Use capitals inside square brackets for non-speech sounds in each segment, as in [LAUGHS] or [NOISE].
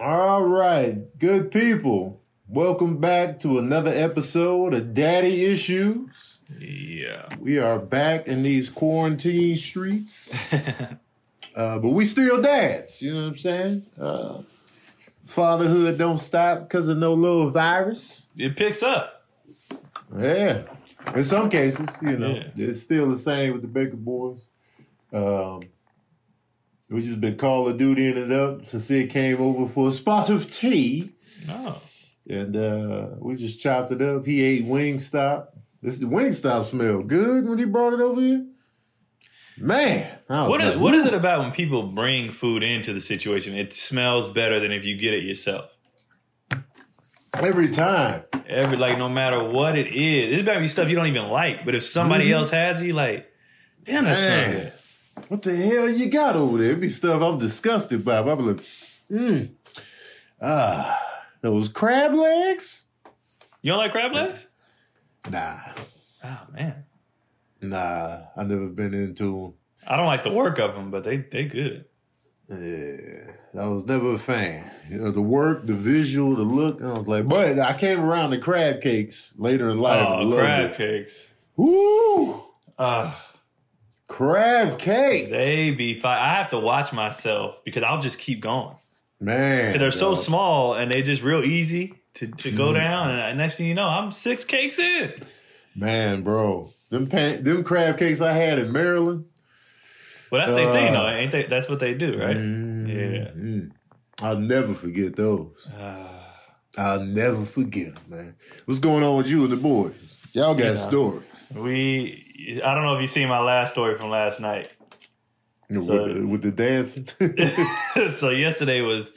All right, good people. Welcome back to another episode of Daddy Issues. Yeah. We are back in these quarantine streets, [LAUGHS] uh, but we still dads. You know what I'm saying? Uh, fatherhood don't stop because of no little virus. It picks up. Yeah, in some cases, you know, Yeah. it's still the same with the Baker boys. Um, we just been Call of Duty it up. Sincere came over for a spot of tea. No. And uh, we just chopped it up. He ate Wingstop. This the Wingstop smell good when he brought it over here. Man, what is, what is it about when people bring food into the situation? It smells better than if you get it yourself. every time? Every like no matter what it is. It's better be stuff you don't even like. But if somebody else has it, you like, damn that's Man. good. What the hell you got over there? It be stuff I'm disgusted by. I'm like, mm, ah, those crab legs? You don't like crab legs? Nah, Oh man. nah. I never been into them. I don't like the work of them, but they they good. Yeah, I was never a fan. You know, the work, the visual, the look. I was like, but I came around the crab cakes later in life. Oh, crab it. cakes. Woo! Uh, Crab cake. they be fine. I have to watch myself because I'll just keep going. Man. They're so small and they just real easy to, to go Mm-hmm. down. And next thing you know, I'm six cakes in. Man, bro. Them pan- them crab cakes I had in Maryland. Well, that's their thing, Uh, though. Ain't they? That's what they do, right? Mm, I'll never forget those. Yeah. I'll never forget them, man. What's going on with you and the boys? Y'all got You know. stories. we, I don't know if you seen my last story from last night. So- with, the, with the dancing. [LAUGHS] so yesterday was,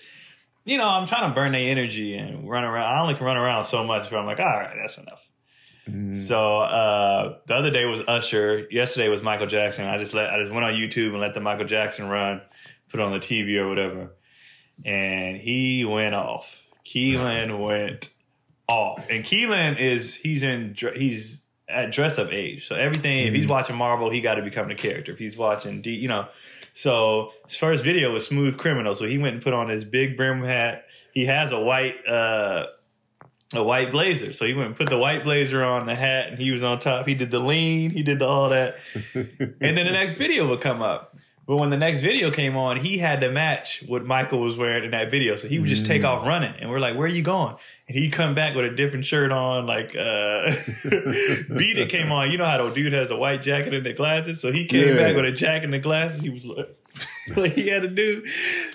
you know, I'm trying to burn their energy and run around. I only can run around so much, but I'm like, all right, that's enough. Mm, So uh, the other day was Usher. Yesterday was Michael Jackson. I just let I just went on YouTube and let the Michael Jackson run, put it on the TV or whatever, and he went off. Keelan went off, and Keelan is he's in he's at dress up age. So everything if he's watching Marvel, he got to become the character. If he's watching, D, you know. So his first video was Smooth Criminal. So he went and put on his big brim hat. He has a white uh a white blazer. So he went and put the white blazer on, the hat, and he was on top. He did the lean, he did the, all that. [LAUGHS] and then the next video would come up. But when the next video came on, he had to match what Michael was wearing in that video. So he would just take off running. And we're like, where are you going? And he'd come back with a different shirt on, like uh [LAUGHS] Beat It came on. You know how the dude has a white jacket and the glasses? So he came Yeah. back with a jacket and the glasses. He was like [LAUGHS] like he had to do.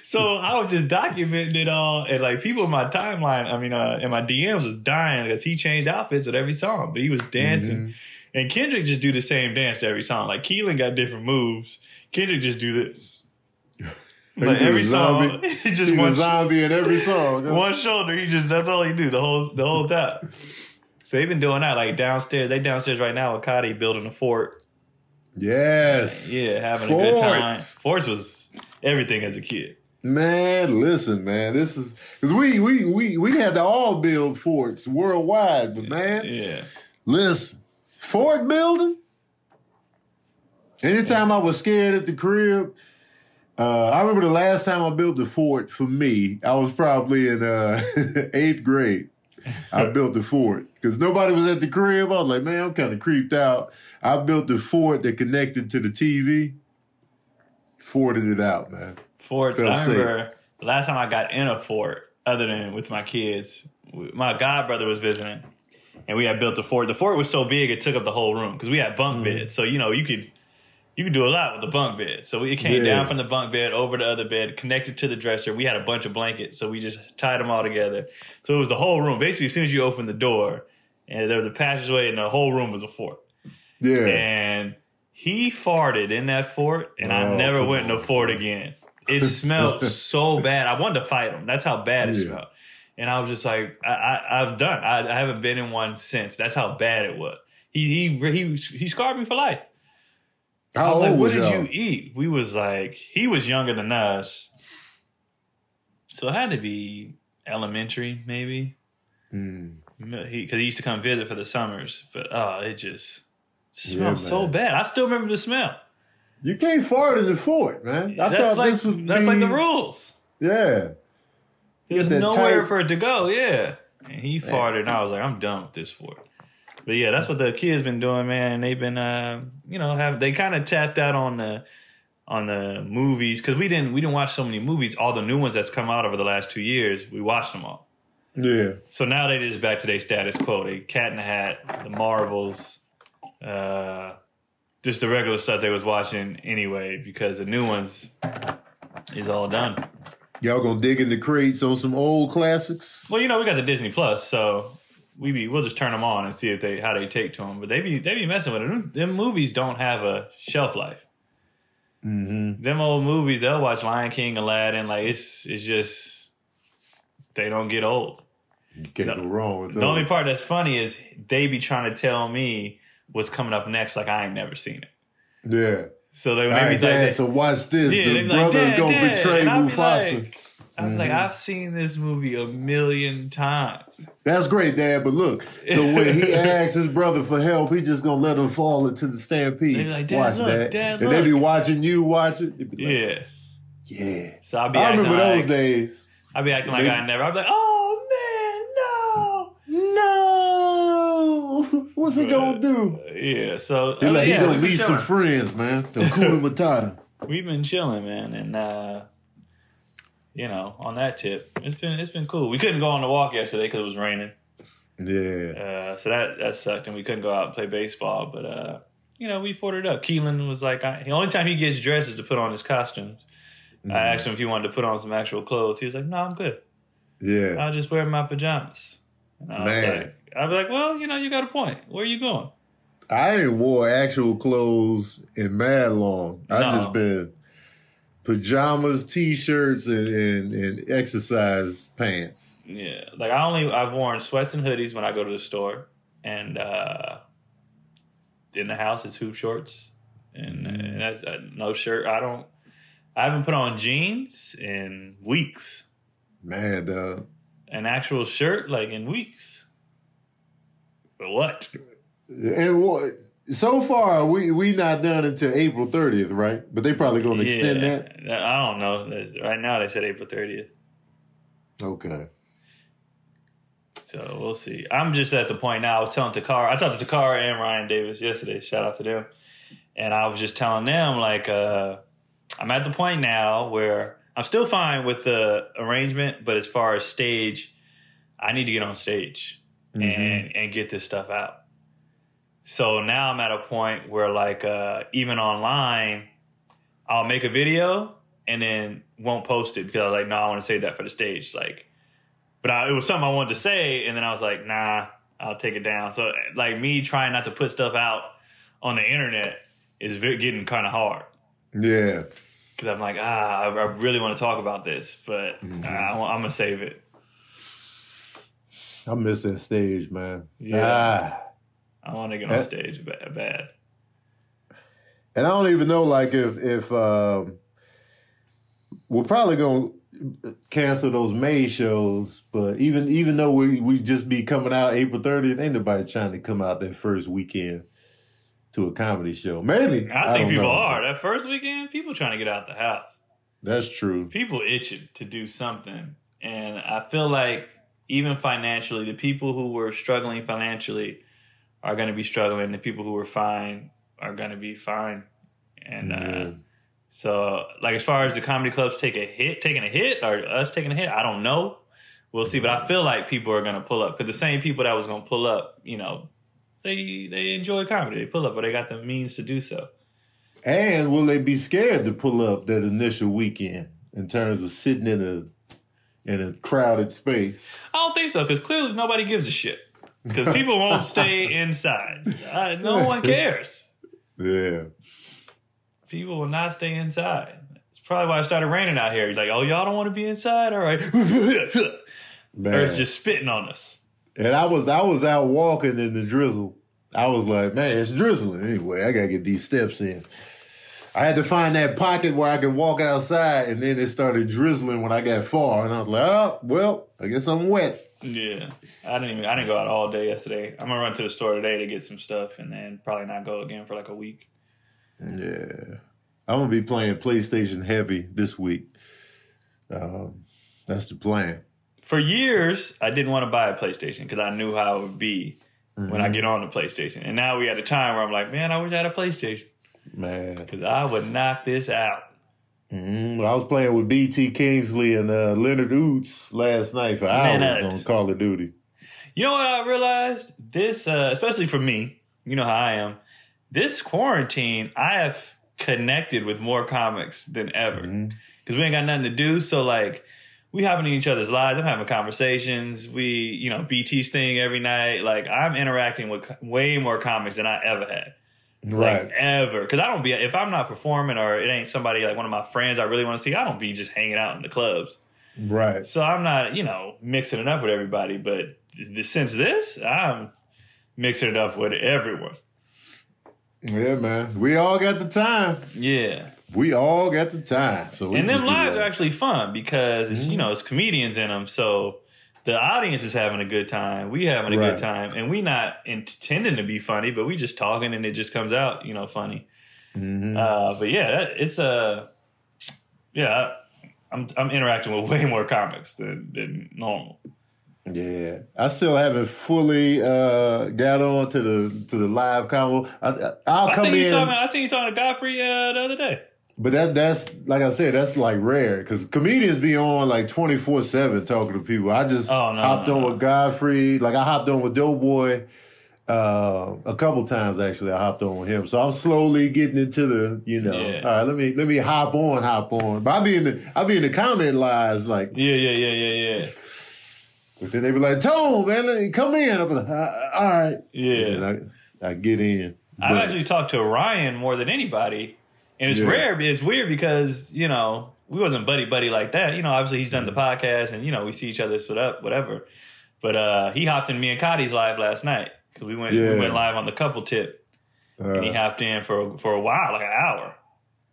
So I was just documenting it all, and like people in my timeline, I mean, uh, in my DMs was dying because he changed outfits with every song, but he was dancing. Mm-hmm. And Kendrick just do the same dance to every song. Like Keelan got different moves. Kendrick just do this. [LAUGHS] Like every song, zombie. [LAUGHS] he He's just a one, zombie in every song. huh? one shoulder. He just that's all he do the whole the whole time. So they've been doing that like downstairs. They downstairs right now with Cotty building a fort. Yes. Yeah, having a good time. Forts. Forts was everything as a kid. Man, listen, man. This is because we we we we had to all build forts worldwide, but man, Yeah. listen, fort building. Anytime I was scared at the crib, uh, I remember the last time I built a fort for me. I was probably in uh, [LAUGHS] eighth grade. I [LAUGHS] built the fort because nobody was at the crib. I was like, man, I'm kind of creeped out. I built the fort that connected to the TV. Forted it out, man. Forts. Feel I remember the last time I got in a fort, other than with my kids, my god brother was visiting, and we had built the fort. The fort was so big it took up the whole room because we had bunk Mm. beds. So you know you could you could do a lot with the bunk bed. So it came Yeah. down from the bunk bed over the other bed, connected to the dresser. We had a bunch of blankets, so we just tied them all together. So it was the whole room. Basically, as soon as you opened the door, and there was a passageway, and the whole room was a fort. Yeah. and he farted in that fort, and I Oh, never come went in the fort again. It [LAUGHS] smelled so bad. I wanted to fight him. That's how bad it Yeah. smelled. And I was just like, I, I, I've done. I, I haven't been in one since. That's how bad it was. He he he he scarred me for life. I How was like, what did y'all? you eat? We was like, he was younger than us, so it had to be elementary, maybe. Mm. He because he used to come visit for the summers, but oh, it just smelled Yeah, so bad. I still remember the smell. You can't fart in the fort, man. I that's thought like this would that's be, like the rules. Yeah. There's nowhere tight- for it to go. Yeah, and he farted, and I was like, I'm done with this fort. But yeah, that's what the kids been doing, man. They've been, uh, you know, have they kind of tapped out on the on the movies because we didn't we didn't watch so many movies. All the new ones that's come out over the last two years, we watched them all. Yeah. So now they just back to their status quo. They Cat in the Hat, the Marvels, uh, just the regular stuff they was watching anyway because the new ones is all done. Y'all gonna dig in the crates on some old classics? Well, you know we got the Disney Plus, so we be we'll just turn them on and see if they how they take to them. But they be they be messing with it. Them, them movies don't have a shelf life. Mm-hmm. Them old movies, they'll watch Lion King, Aladdin. Like it's it's just they don't get old. You can't No. go wrong with The only part that's funny is they be trying to tell me what's coming up next, like I ain't never seen it. Yeah. So they All maybe right, like, Dad, they- so watch this. Yeah, the be like, brother's "Dad, gonna Dad," betray be Mufasa. like- I'm like, I've seen this movie a million times. That's great, Dad. But look, so when he [LAUGHS] asks his brother for help, he just gonna let him fall into the stampede. They be like, "Dad, watch look, that. Dad, and they be watching you watch it. Like, Yeah. yeah. So I'll be I acting remember like those days. I'll be acting like They- I never. I'll be like, oh man, No. No. What's he gonna do? no. Yeah. So He I mean, like, yeah, he gonna leave some friends, man. The [LAUGHS] Kuna Matata. We've been chilling, man, and uh, you know, on that tip, it's been it's been cool. We couldn't go on the walk yesterday because it was raining. Yeah. Uh, so that that sucked, and we couldn't go out and play baseball. But uh, you know, we fought it up. Keelan was like, I, the only time he gets dressed is to put on his costumes. Mm-hmm. I asked him if he wanted to put on some actual clothes. He was like, No, I'm good. Yeah. I'll just wear my pajamas. And I was Man. like, I'd be like, Well, you know, you got a point. Where are you going? I ain't wore actual clothes in mad long. I No. just been pajamas, t-shirts, and, and, and exercise pants. Yeah, like I only I've worn sweats and hoodies when I go to the store, and uh in the house it's hoop shorts, and, and that's uh, no shirt. I don't. I haven't put on jeans in weeks. Man, dog. An actual shirt like in weeks. For what? And what? So far, we we not done until April thirtieth, right? But they probably gonna extend that. that. I don't know. Right now they said April thirtieth, Okay. so we'll see. I'm just at the point now. I was telling Takara. I talked to Takara and Ryan Davis yesterday. Shout out to them. And I was just telling them like uh, I'm at the point now where I'm still fine with the arrangement, but as far as stage, I need to get on stage Mm-hmm. and and get this stuff out. So now I'm at a point where like uh, even online, I'll make a video and then won't post it because I was like, no, I want to save that for the stage. Like, but I, it was something I wanted to say, and then I was like, nah, I'll take it down. So like me trying not to put stuff out on the internet is getting kind of hard Yeah. because I'm like, ah, I, I really want to talk about this, but I, am gonna save it. I miss that stage, man. Yeah. Ah. I want to get on Eh. stage bad. And I don't even know, like, if if um, we're probably gonna cancel those May shows, but even even though we we just be coming out April thirtieth, ain't nobody trying to come out that first weekend to a comedy show. Maybe I think don't people know. are. That first weekend, people trying to get out the house. That's true. People itching to do something. And I feel like even financially, the people who were struggling financially are going to be struggling. The people who were fine are going to be fine. And Yeah. uh, so, like, as far as the comedy clubs take a hit, taking a hit, or us taking a hit, I don't know. We'll see. But I feel like people are going to pull up because the same people that was going to pull up, you know, they they enjoy comedy. They pull up, but they got the means to do so. And will they be scared to pull up that initial weekend in terms of sitting in a in a crowded space? I don't think so because clearly nobody gives a shit. Because people won't [LAUGHS] stay inside. Uh, no one cares. Yeah. People will not stay inside. It's probably why it started raining out here. He's like, oh, y'all don't want to be inside? All right. [LAUGHS] Earth's Man. just spitting on us. And I was I was out walking in the drizzle. I was like, man, it's drizzling anyway. I gotta get these steps in. I had to find that pocket where I could walk outside, and then it started drizzling when I got far, and I was like, oh, well, I guess I'm wet. Yeah. I didn't even, I didn't go out all day yesterday. I'm to run to the store today to get some stuff and then probably not go again for like a week. Yeah, I'm gonna be playing PlayStation heavy this week. Um, that's the plan. for years I didn't want to buy a PlayStation because I knew how it would be when I get on the PlayStation. And now we at a time where I'm like, man, I wish I had a PlayStation Man, because I would knock this out. Mm, I was playing with BT Kingsley and uh, Leonard Ouzts last night for hours Man, on Call of Duty. You know what I realized? This, uh, especially for me, you know how I am. This quarantine, I have connected with more comics than ever because we ain't got nothing to do. So like, we hopping in each other's lives. I'm having conversations. We, you know, BT's thing every night. Like, I'm interacting with way more comics than I ever had. Right. Like ever. Cause I don't be, if I'm not performing or it ain't somebody like one of my friends I really want to see, I don't be just hanging out in the clubs. Right. So I'm not, you know, mixing it up with everybody. But th- since this, I'm mixing it up with everyone. Yeah, man. We all got the time. Yeah. We all got the time. So we and them lives are actually fun because it's, you mm-hmm. know, it's comedians in them. So the audience is having a good time. We having a Right. good time. And we not intending to be funny, but we just talking and it just comes out, you know, funny. Mhm. Uh, but yeah, that, it's a, yeah, I'm, I'm interacting with [LAUGHS] way more comics than, than normal. Yeah, I still haven't fully uh, got on to the to the live combo. I, I, I'll I come you in, talking. I seen you talking to Godfrey uh, the other day. But that that's like I said, that's like rare because comedians be on like twenty four seven talking to people. I just Oh, no, hopped no, on no. with Godfrey, like I hopped on with Doughboy uh, a couple times actually. I hopped on with him, so I'm slowly getting into the you know. Yeah. All right, let me let me hop on, hop on. But I be in the I be in the comment lives like. Yeah, yeah, yeah, yeah, yeah. But then they be like, Tone, man, come in. I'm like, "Uh, all right. Yeah. And I, I get in. I've actually talked to Ryan more than anybody, and it's Yeah. rare. It's weird because you know we wasn't buddy buddy like that. You know, obviously he's done the podcast, and you know we see each other split up, whatever. But uh he hopped in me and Cotty's live last night because we went Yeah. we went live on the couple tip, and he uh, hopped in for for a while, like an hour.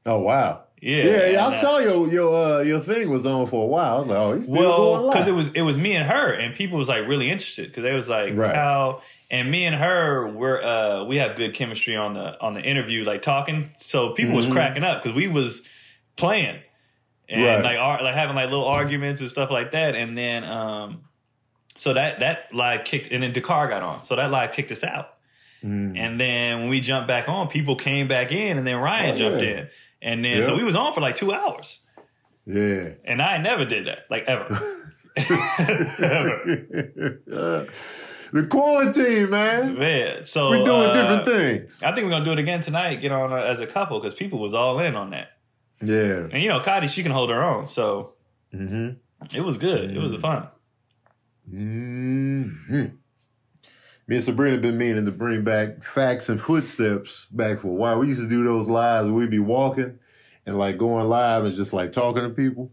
oh wow. Yeah, Yeah, yeah, I uh, saw your your uh, your thing was on for a while. I was like, oh, he's still Well, because it was it was me and her, and people was like really interested because they was like Right. how. And me and her, we're uh, we have good chemistry on the on the interview, like talking. So people was Mhm. cracking up because we was playing and Right. like ar- like having like little arguments and stuff like that. And then um, so that that live kicked, and then Dakar got on, so that live kicked us out. Mm. And then when we jumped back on, people came back in, and then Ryan Oh, jumped yeah. in, and then so we was on for like two hours, yeah. and I never did that, like ever. [LAUGHS] [LAUGHS] ever. [LAUGHS] the quarantine, man. Man, so We're doing uh, different things. I think we're gonna do it again tonight. Get on uh, as a couple because people was all in on that. Yeah. And you know, Cotty, she can hold her own, so Mm-hmm. it was good. It was fun. hmm Me and Sabrina been meaning to bring back facts and footsteps back for a while. We used to do those lives where we'd be walking and like going live and just like talking to people.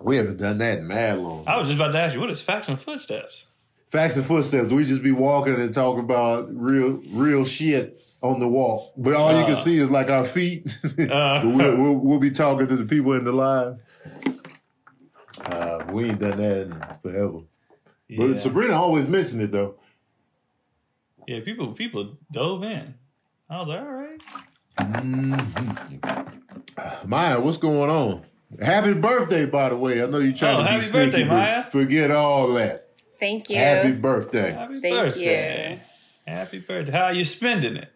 We haven't done that in mad long. I was just about to ask you, what is facts and footsteps? Facts and footsteps. We just be walking and talking about real, real shit on the walk. But all you Uh. can see is like our feet. [LAUGHS] Uh. We'll, we'll, we'll be talking to the people in the live. Uh, we ain't done that in forever. Yeah, But Sabrina always mentioned it though. yeah people people dove in. I was like, all right. Maya, what's going on? Happy birthday, by the way. I know you're trying Oh, to be happy sneaky, birthday, but Maya. forget all that. Thank you. Happy birthday. Happy Thank birthday. Happy birthday. How are you spending it?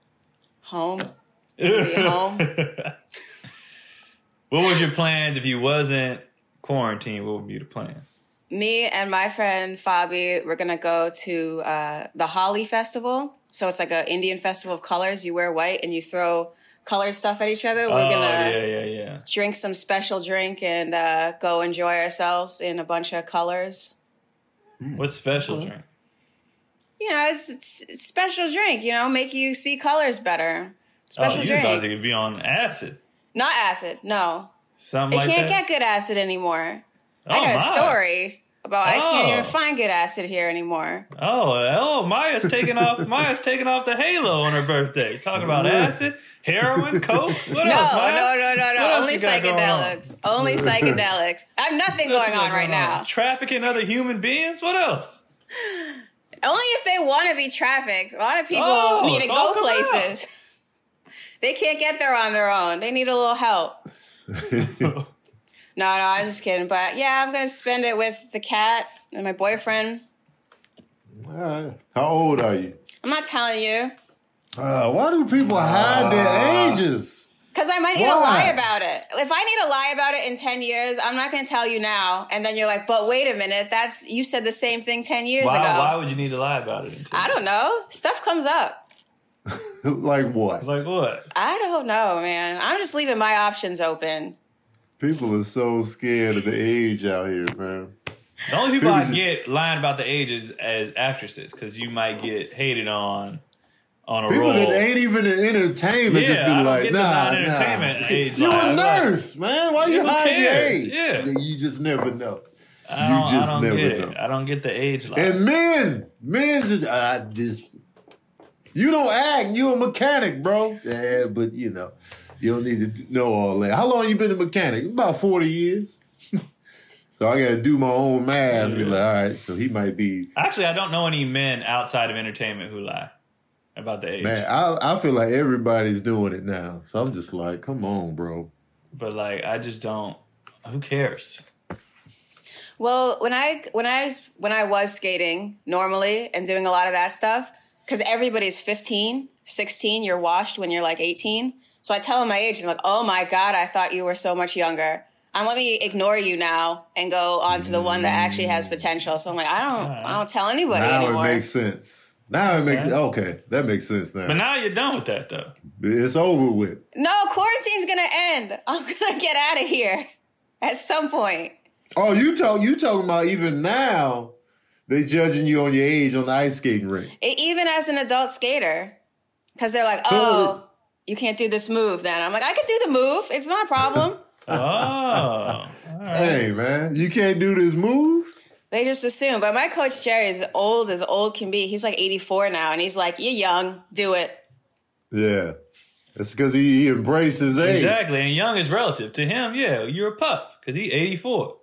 Home. [LAUGHS] Home. [LAUGHS] what was your plans if you wasn't quarantined? What would be the plan? Me and my friend Fabi, we're gonna go to uh, the Holi Festival. So it's like an Indian festival of colors. You wear white and you throw colored stuff at each other. We're oh gonna yeah, yeah, yeah. drink some special drink and uh, go enjoy ourselves in a bunch of colors. Hmm. What special drink? You know, it's, it's, it's special drink. You know, make you see colors better. Oh, special oh, you drink, thought it could be on acid. not acid. No, Something it like can't that. get good acid anymore. I Oh, got a story about I can't Oh. even find good acid here anymore. Oh, oh, Maya's taking off. [LAUGHS] Maya's taking off the halo on her birthday. Talking about acid, heroin, coke. [LAUGHS] What No, else, no, Maya? no, no, What no. else Only you on? psychedelics. Only [LAUGHS] psychedelics. I have nothing going on right going now. Trafficking other human beings. What else? Only if they want to be trafficked. A lot of people Oh, need to go coming places. They can't get there on their own. They need a little help. No, no, I'm just kidding. But yeah, I'm gonna spend it with the cat and my boyfriend. All right. How old are you? I'm not telling you Uh, why do people hide their ages? because I might need to lie about it. If I need to lie about it in ten years, I'm not gonna tell you now. And then you're like, but wait a minute, that's you said the same thing ten years Why, ago. why would you need to lie about it? until- I don't know. Stuff comes up. [LAUGHS] like what? Like what? I don't know, man. I'm just leaving my options open. People are so scared of the age out here, man. The only people I get lying about the ages as actresses because you might get hated on on a People role. that ain't even in entertainment just Yeah, be I don't like, nah, nah. age You a nurse, man. Why are you hiding your age? Yeah. You just never know. You just never know. it. I don't get the age line. And men, men just, I just, you don't act. You a mechanic, bro. Yeah, but you know, you don't need to know all that. How long you been a mechanic? About forty years. [LAUGHS] so I got to do my own math and be like, all right. So he might be. Actually, I don't know any men outside of entertainment who lie about the age. Man, I I feel like everybody's doing it now. So I'm just like, come on, bro. But like, I just don't. Who cares? Well, when I when I when I was skating normally and doing a lot of that stuff, because everybody's 15, 16, you're washed when you're like 18. So I tell him my age and they're like, oh my God, I thought you were so much younger. I'm let me ignore you now and go on to the one that actually has potential. So I'm like, I don't I don't tell anybody now anymore. it makes sense. Now it makes Okay. okay. That makes sense now. But now you're done with that though. it's over with. no, quarantine's gonna end. I'm gonna get out of here at some point. Oh, you talk you talking about even now they judging you on your age on the ice skating rink. E- even as an adult skater, because they're like, So- oh, you can't do this move. Then I'm like, I can do the move. It's not a problem. [LAUGHS] Oh, all right. Hey man, you can't do this move. they just assume. But my coach Jerry is old as old can be. He's like 84 now, and he's like, you're young, do it. Yeah, it's because he, he embraced his age. exactly. And young is relative to him. Yeah, you're a pup because he's 84.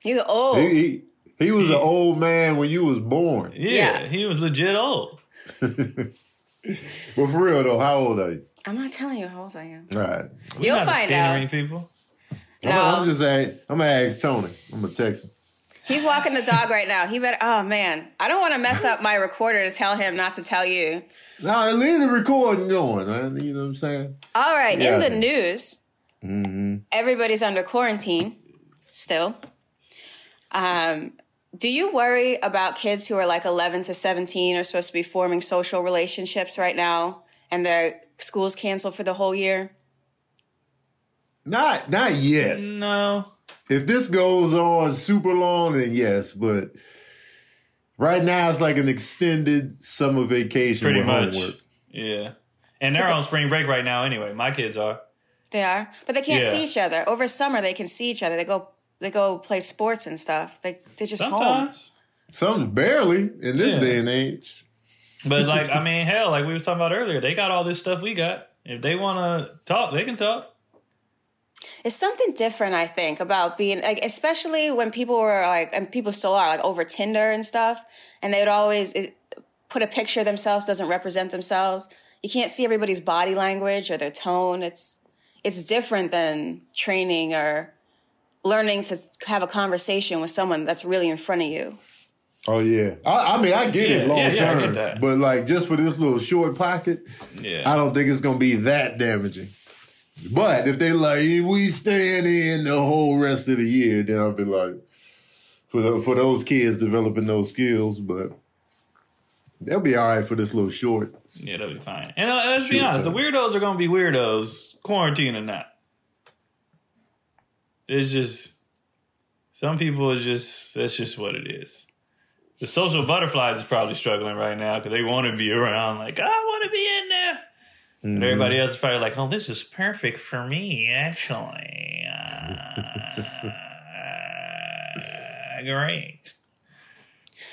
He's old. He, he he was an old man when you was born. Yeah, Yeah. he was legit old. [LAUGHS] But for real though, how old are you? I'm not telling you how old I am. All right, We're You'll not find skating out. rink people. I'm, No. I'm just saying. I'm gonna ask Tony. I'm gonna text him. He's walking the dog right now. He better. Oh man, I don't want to mess up my recorder to tell him not to tell you. Now leave the recording going. Man. You know what I'm saying? All right, Yeah. in the news, Mm-hmm. everybody's under quarantine still. Um, do you worry about kids who are like 11 to 17 are supposed to be forming social relationships right now and their school's canceled for the whole year? Not not yet. No. If this goes on super long, then yes. But right now, it's like an extended summer vacation Pretty with much. homework. Yeah. And they're on spring break right now anyway. My kids are. They are, but they can't Yeah. see each other. Over summer, they can see each other. They go they go play sports and stuff. They they're just home. Sometimes. Some barely in this Yeah. day and age. But like, I mean, hell, like we was talking about earlier, they got all this stuff we got. If they want to talk, they can talk. It's something different, I think, about being like, especially when people were like, and people still are like over Tinder and stuff, and they would always it, put a picture of themselves doesn't represent themselves. You can't see everybody's body language or their tone. It's it's different than training or learning to have a conversation with someone that's really in front of you. Oh yeah, I, I mean I get Yeah, it long yeah, yeah, term, get but like just for this little short pocket, Yeah. I don't think it's gonna be that damaging. But if they like we staying in the whole rest of the year, then I'll be like, for the, for those kids developing those skills, but they'll be all right for this little short. Yeah, that'll be fine. And uh, let's be Shoot, honest, the weirdos are going to be weirdos, quarantine or not. It's just, some people is just, that's just what it is. The social butterflies is probably struggling right now because they want to be around, like, I want to be in there. And everybody else is probably like, oh, this is perfect for me, actually. Uh, great.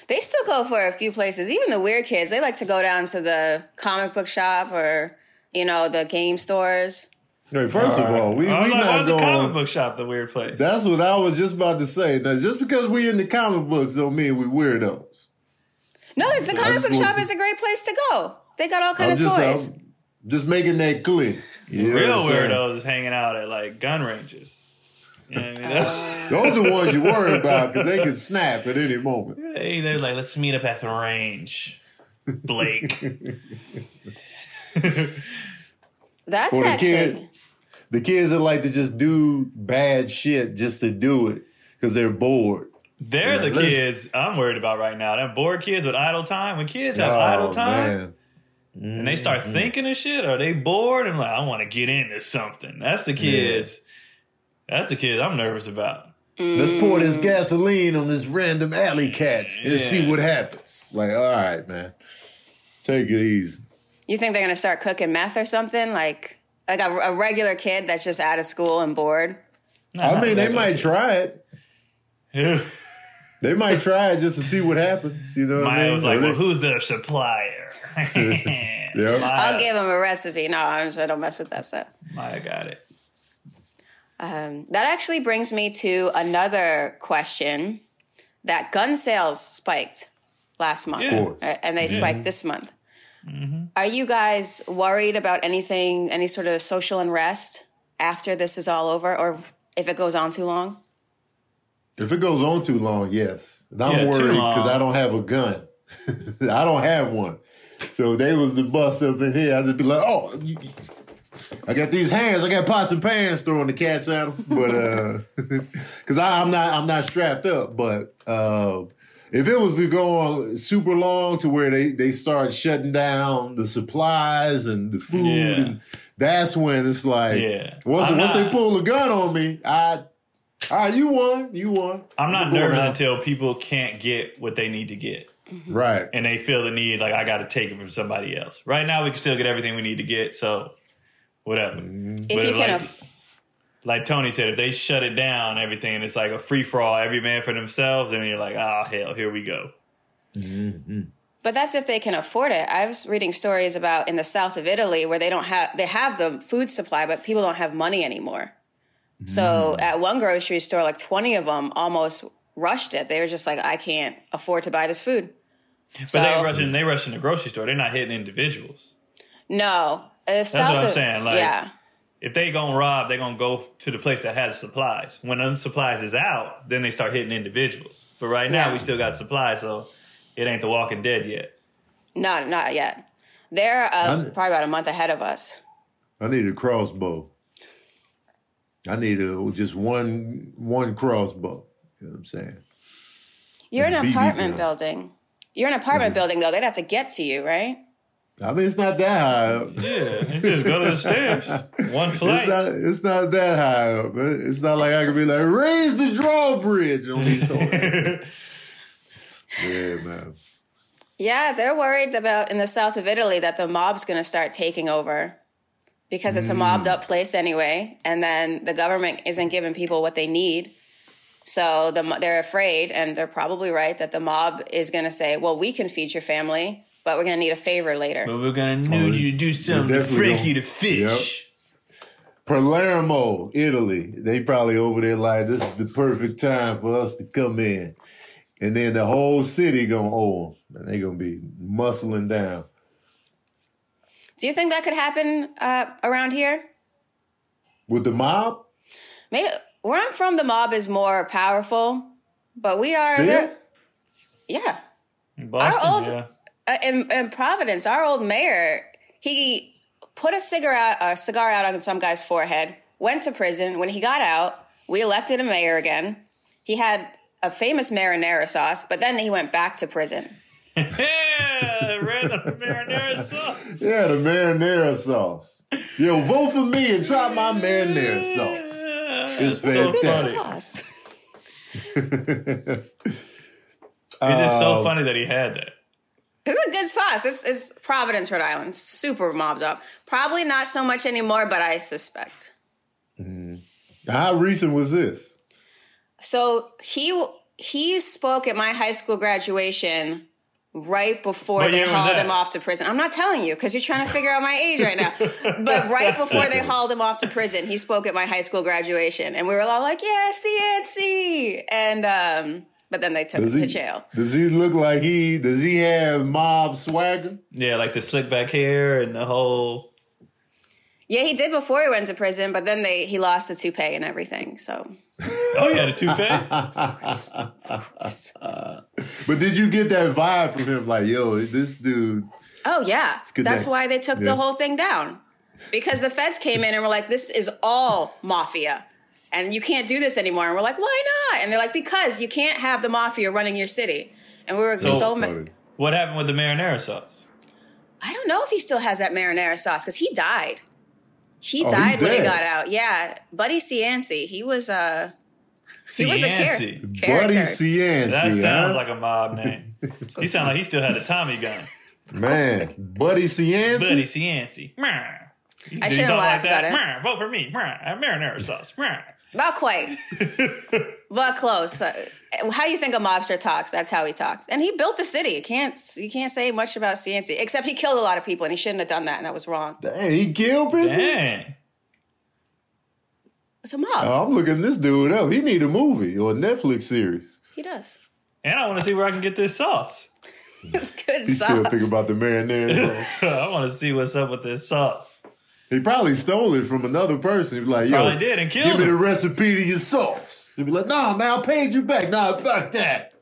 They still go for a few places. Even the weird kids, they like to go down to the comic book shop or you know the game stores. Hey, first of all, we I was we like, why not is the comic book shop the weird place? That's what I was just about to say. Now, just because we in the comic books don't mean we weirdos. No, it's the comic book shop want- is a great place to go. They got all kind I'm of just, toys. I'm just making that clear. You know Real what I'm weirdos hanging out at like gun ranges. You know I mean? Uh. Those are the ones you worry about because they can snap at any moment. Hey, they're like, let's meet up at the range, Blake. [LAUGHS] That's actually. kid- The kids that like to just do bad shit just to do it because they're bored. They're the Yeah, let's- kids I'm worried about right now. Them bored kids with idle time. When kids have Oh, idle time man. and they start mm-hmm. thinking of shit, are they bored? and like, I want to get into something. That's the kids. That's the kids I'm nervous about. Let's pour this mm. gasoline on this random alley cat and see what happens. Like, all right, man. Take it easy. You think they're gonna start cooking meth or something? Like like a, a regular kid that's just out of school and bored. I mean, they might try it. might. They might try it just to see what happens. You know what I mean? was like, well, who's the supplier? [LAUGHS] [LAUGHS] Yeah. I'll give them a recipe. No, I'm just, I don't mess with that stuff. Maya got it. Um, that actually brings me to another question. That gun sales spiked last month, Yeah. Of course. and they spiked this month. Are you guys worried about anything, any sort of social unrest after this is all over, or if it goes on too long? If it goes on too long, yes. And I'm Yeah, worried because I don't have a gun. [LAUGHS] I don't have one. So they was the bust up in here, I'd just be like, oh, you- I got these hands. I got pots and pans throwing the cats at them. But uh, [LAUGHS] because I'm not, I'm not strapped up. But uh, if it was to go on super long to where they they start shutting down the supplies and the food, Yeah. and that's when it's like, Yeah. once I'm once they pull a gun on me, I. All right, you won. You won. I'm not nervous out. until people can't get what they need to get. Mm-hmm. Right. and they feel the need like I got to take it from somebody else. Right now, we can still get everything we need to get, so whatever. Mm-hmm. If But you can, like, aff- like Tony said, if they shut it down, everything, it's like a free for all, every man for themselves, and you're like, ah, hell, here we go. but that's if they can afford it. I was reading stories about in the south of Italy where they don't have they have the food supply, but people don't have money anymore. So at one grocery store, like twenty of them almost rushed it. They were just like, I can't afford to buy this food. But So- they rushing, they rush in the grocery store. They're not hitting individuals. No, uh, south what I'm of- saying, like- yeah, If they gonna rob, they gonna go to the place that has supplies. When them supplies is out, then they start hitting individuals. But right now, Yeah. we still got supplies, so it ain't the Walking Dead yet. not not yet. They're uh, I'm- probably about a month ahead of us. I need a crossbow. I need a just one one crossbow. You know what I'm saying? You're in an apartment building. You're in an apartment building though. They'd have to get to you, right? I mean, it's not that high up. Yeah, you just go to the stairs. [LAUGHS] One flight. It's not. It's not that high up. It's not like I could be like raise the drawbridge on these horses. [LAUGHS] yeah, man. Yeah, they're worried about in the south of Italy that the mob's going to start taking over because it's a mm. mobbed up place anyway, and then the government isn't giving people what they need. So the, they're afraid, and they're probably right, that the mob is going to say, "Well, we can feed your family, but we're going to need a favor later." But we're gonna need you to do something to definitely Frankie gonna- the fish. Palermo, Italy. They probably over there like this is the perfect time for us to come in, and then the whole city gonna owe them, and they gonna be muscling down. Do you think that could happen uh, around here? With the mob, Maybe where I'm from, the mob is more powerful, but we are Still? there. Yeah, Boston, Our old- yeah. Uh, in, in Providence, our old mayor, he put a cigarette a cigar out on some guy's forehead, went to prison. When he got out, we elected a mayor again. He had a famous marinara sauce, but then he went back to prison. Yeah, [LAUGHS] random marinara sauce. yeah, the marinara sauce. Yo, vote for me and try my marinara sauce. It's So Good fantastic. funny. sauce. [LAUGHS] It's just so Um, funny that he had that. It's a good sauce. It's, it's Providence, Rhode Island. Super mobbed up. Probably not so much anymore, but I suspect. How recent was this? So he he spoke at my high school graduation right before What they year hauled him off to prison. I'm not telling you because you're trying to figure out my age right now. [LAUGHS] But right before they hauled him off to prison, he spoke at my high school graduation, and we were all like, "Yeah, Cianci!" And um, but then they took Does him he to jail. Does he look like he? Does he have mob swagger? Yeah, like the slick back hair and the whole. Yeah, he did before he went to prison, but then they he lost the toupee and everything. So Oh yeah, the toupee. [LAUGHS] But did you get that vibe from him? Like, yo, this dude. Oh yeah, that's day. why they took Yeah. the whole thing down because the feds came in and were like, "This is all mafia, and you can't do this anymore." And we're like, "Why not?" And they're like, "Because you can't have the mafia running your city." And we were so, So- ma- what happened with the marinara sauce? I don't know if he still has that marinara sauce because he died. He Oh, died when he got out. Yeah, Buddy Cianci. He was uh he was a char- Cianci. Buddy character. Cianci, That sounds huh? like a mob name. [LAUGHS] he sounded like he still had a Tommy gun. Man, Buddy Cianci. Buddy Cianci. Meh. I shouldn't talk laugh like that. about Meh, Vote for me. Marinara sauce. Meh. Not quite, [LAUGHS] but close. Uh, how you think a mobster talks? That's how he talks, and he built the city. You can't you can't say much about Cianci except he killed a lot of people, and he shouldn't have done that, and that was wrong. Dang, he killed people. Dang. It's a mob. Oh, I'm looking this dude up. He need a movie or a Netflix series. He does. And I want to see where I can get this sauce. [LAUGHS] It's good He still sauce. think about the marinara. [LAUGHS] I want to see what's up with this sauce. He probably stole it from another person. He be like, yo, Probably did and killed give me the recipe to your sauce. He'd be like, nah, man, I paid you back. Nah, fuck that.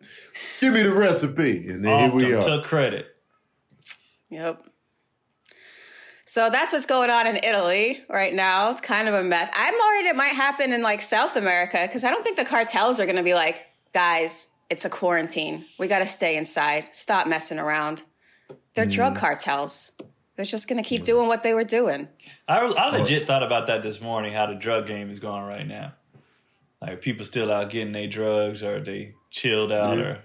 Give me the recipe. And then Off here we are. took credit. Yep. So that's what's going on in Italy right now. It's kind of a mess. I'm worried it might happen in like South America because I don't think the cartels are going to be like, guys, it's a quarantine. We got to stay inside. Stop messing around. They're drug mm. cartels. They're just going to keep doing what they were doing. I, I legit thought about that this morning. How the drug game is going right now. Like people still out getting their drugs, or they chilled out, Yeah. or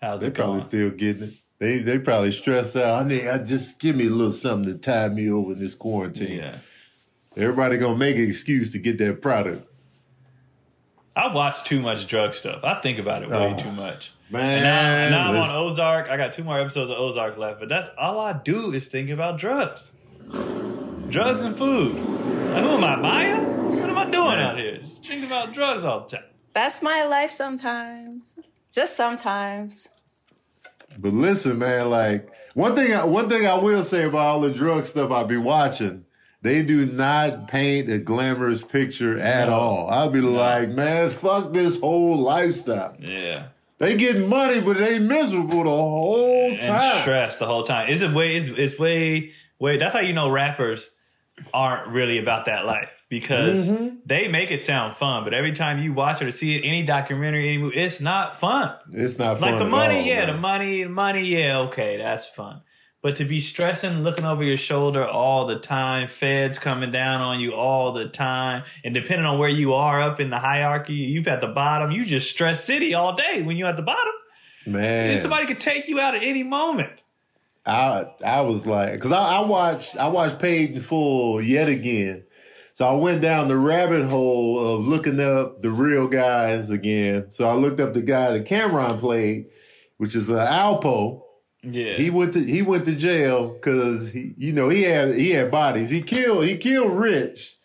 how's They it probably going? still getting it. They they probably stressed out. I need I just give me a little something to tide me over in this quarantine. yeah. Everybody gonna make an excuse to get that product. I watch too much drug stuff. I think about it way Oh, too much. Man, And now, now I'm on. Ozark. I got two more episodes of Ozark left, but that's all I do is think about drugs, drugs and food. Like, who am I, Maya? What am I doing out here? Just thinking about drugs all the time. That's my life sometimes. Just sometimes. But listen, man, like one thing I, one thing I will say about all the drug stuff I be watching, they do not paint a glamorous picture at No. all. I'll be like, man, fuck this whole lifestyle. Yeah. They getting money, but they miserable the whole and time. stressed the whole time. Is it way? It's, it's way way. That's how you know rappers aren't really about that life because Mm-hmm. they make it sound fun, but every time you watch it or see it, any documentary, any movie, it's not fun. It's not fun Like the money, all, yeah, man. the money, the money, yeah, okay, that's fun. But to be stressing, looking over your shoulder all the time, feds coming down on you all the time, and depending on where you are up in the hierarchy, you've at the bottom, you just stress city all day when you're at the bottom. man. And somebody could take you out at any moment. I I was like, because I, I watched I watched Paid in Full yet again. So I went down the rabbit hole of looking up the real guys again. So I looked up the guy that Cameron played, which is uh, Alpo. Yeah. He went to he went to jail because he you know he had he had bodies. He killed he killed Rich,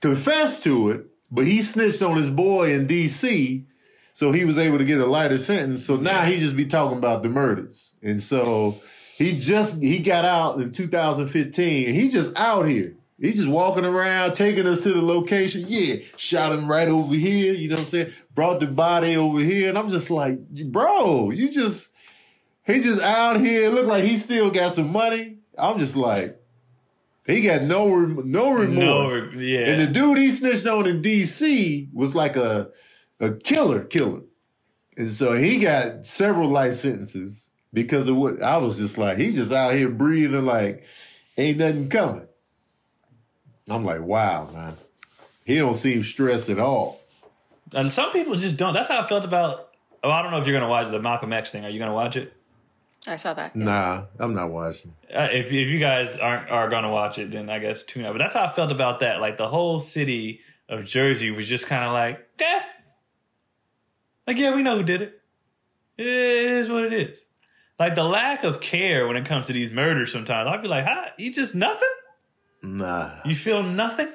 confessed to it, but he snitched on his boy in D.C. So he was able to get a lighter sentence. So now he just be talking about the murders. And so he just he got out in 2015 and he just out here. He just walking around, taking us to the location. Yeah, shot him right over here. You know what I'm saying? Brought the body over here. And I'm just like, bro, you just he just out here. Look like he still got some money. I'm just like, he got no rem- no remorse. No, yeah. And the dude he snitched on in D.C. was like a a killer, killer. And so he got several life sentences because of what I was just like, he just out here breathing like ain't nothing coming. I'm like, wow, man. He don't seem stressed at all. and some people just don't. That's how I felt about. Oh, I don't know if you're gonna watch the Malcolm X thing. Are you gonna watch it? I saw that. Nah, I'm not watching. Uh, if if you guys aren't are gonna watch it, then I guess tune out. But that's how I felt about that. Like the whole city of Jersey was just kind of like, eh. Like yeah, we know who did it. It is what it is. Like the lack of care when it comes to these murders. Sometimes I'd be like, huh? You just nothing? Nah. You feel nothing?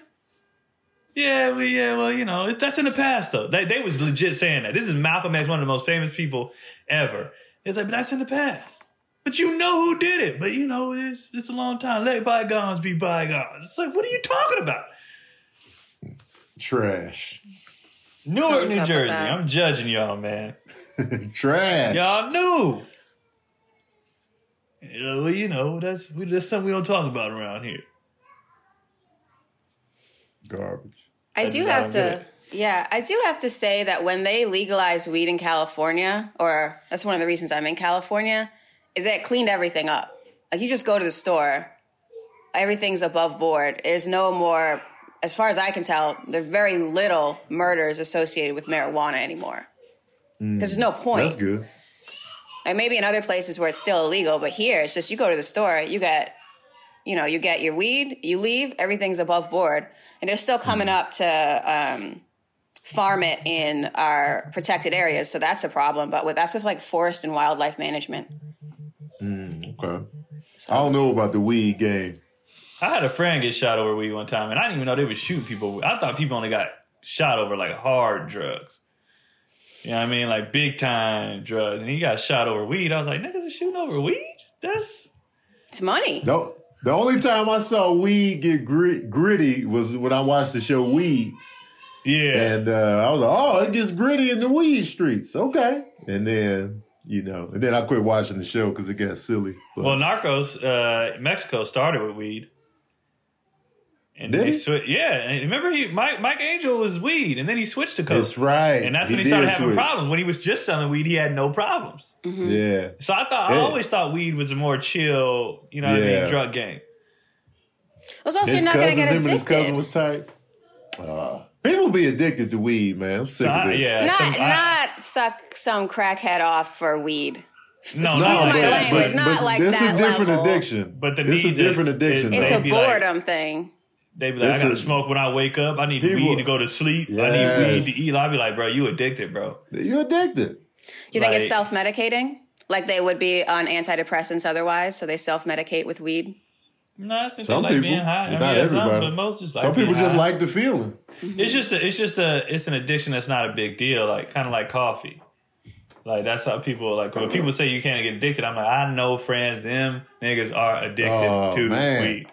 Yeah, well, yeah, well, you know, it, that's in the past though. They they was legit saying that. This is Malcolm X, one of the most famous people ever. It's like, but that's in the past. But you know who did it. But you know, it's it's a long time. Let bygones be bygones. It's like, what are you talking about? Trash. Newark, Something's New Jersey. I'm judging y'all, man. [LAUGHS] Trash. Y'all knew. Yeah, well, you know, that's we that's something we don't talk about around here. Garbage. I That's do have to, good. yeah, I do have to say that when they legalized weed in California, or that's one of the reasons I'm in California, is that it cleaned everything up. Like you just go to the store, everything's above board. There's no more, as far as I can tell, there's very little murders associated with marijuana anymore. Because there's no point. That's good. Like maybe in other places where it's still illegal, but here it's just you go to the store, you get, you know, you get your weed, you leave, everything's above board, and they're still coming up to um, farm it in our protected areas, so that's a problem. But with, that's with like forest and wildlife management. Okay. I don't know about the weed game. I had a friend get shot over weed one time, and I didn't even know they would shoot people. I thought people only got shot over like hard drugs. You know what I mean? Like big time drugs. And he got shot over weed. I was like, niggas are shooting over weed? That's It's money. No, the only time I saw weed get grit, gritty was when I watched the show Weeds, yeah. and uh, I was like, "Oh, it gets gritty in the weed streets." Okay, and then you know, and then I quit watching the show because it got silly. But Well, Narcos, uh, Mexico started with weed. And Did they he? swi- yeah, and remember he Mike Mike Angel was weed, and then he switched to coke. that's right, And that's when he did started having switch. problems. When he was just selling weed, he had no problems. Yeah, So I thought I always thought weed was a more chill, you know what I mean, drug game. It's also his you're not going to get him and his cousin was tight. Uh, people be addicted to weed, man. I'm sick So I- of this. yeah, Not some- I- not suck some crackhead off for weed. no, Excuse not my like that. language, But not like this that a different level. addiction. But the this a different is- addiction. is- It's a They'd like- boredom thing. They be like, This I gotta is- smoke when I wake up. I need People- weed to go to sleep. I Yes. need weed to eat. I'll be like, bro, you addicted, bro. You're addicted. Do you think it's self medicating? Like they would be on antidepressants otherwise, so they self medicate with weed? No, I think Some they like people, being high. I mean, not some, everybody. but most just like Some people just high. like the feeling. It's just a, it's just a it's an addiction that's not a big deal. Like kind of like coffee. Like that's how people like when people say you can't get addicted. I'm like I know friends them niggas are addicted Oh, to man. weed.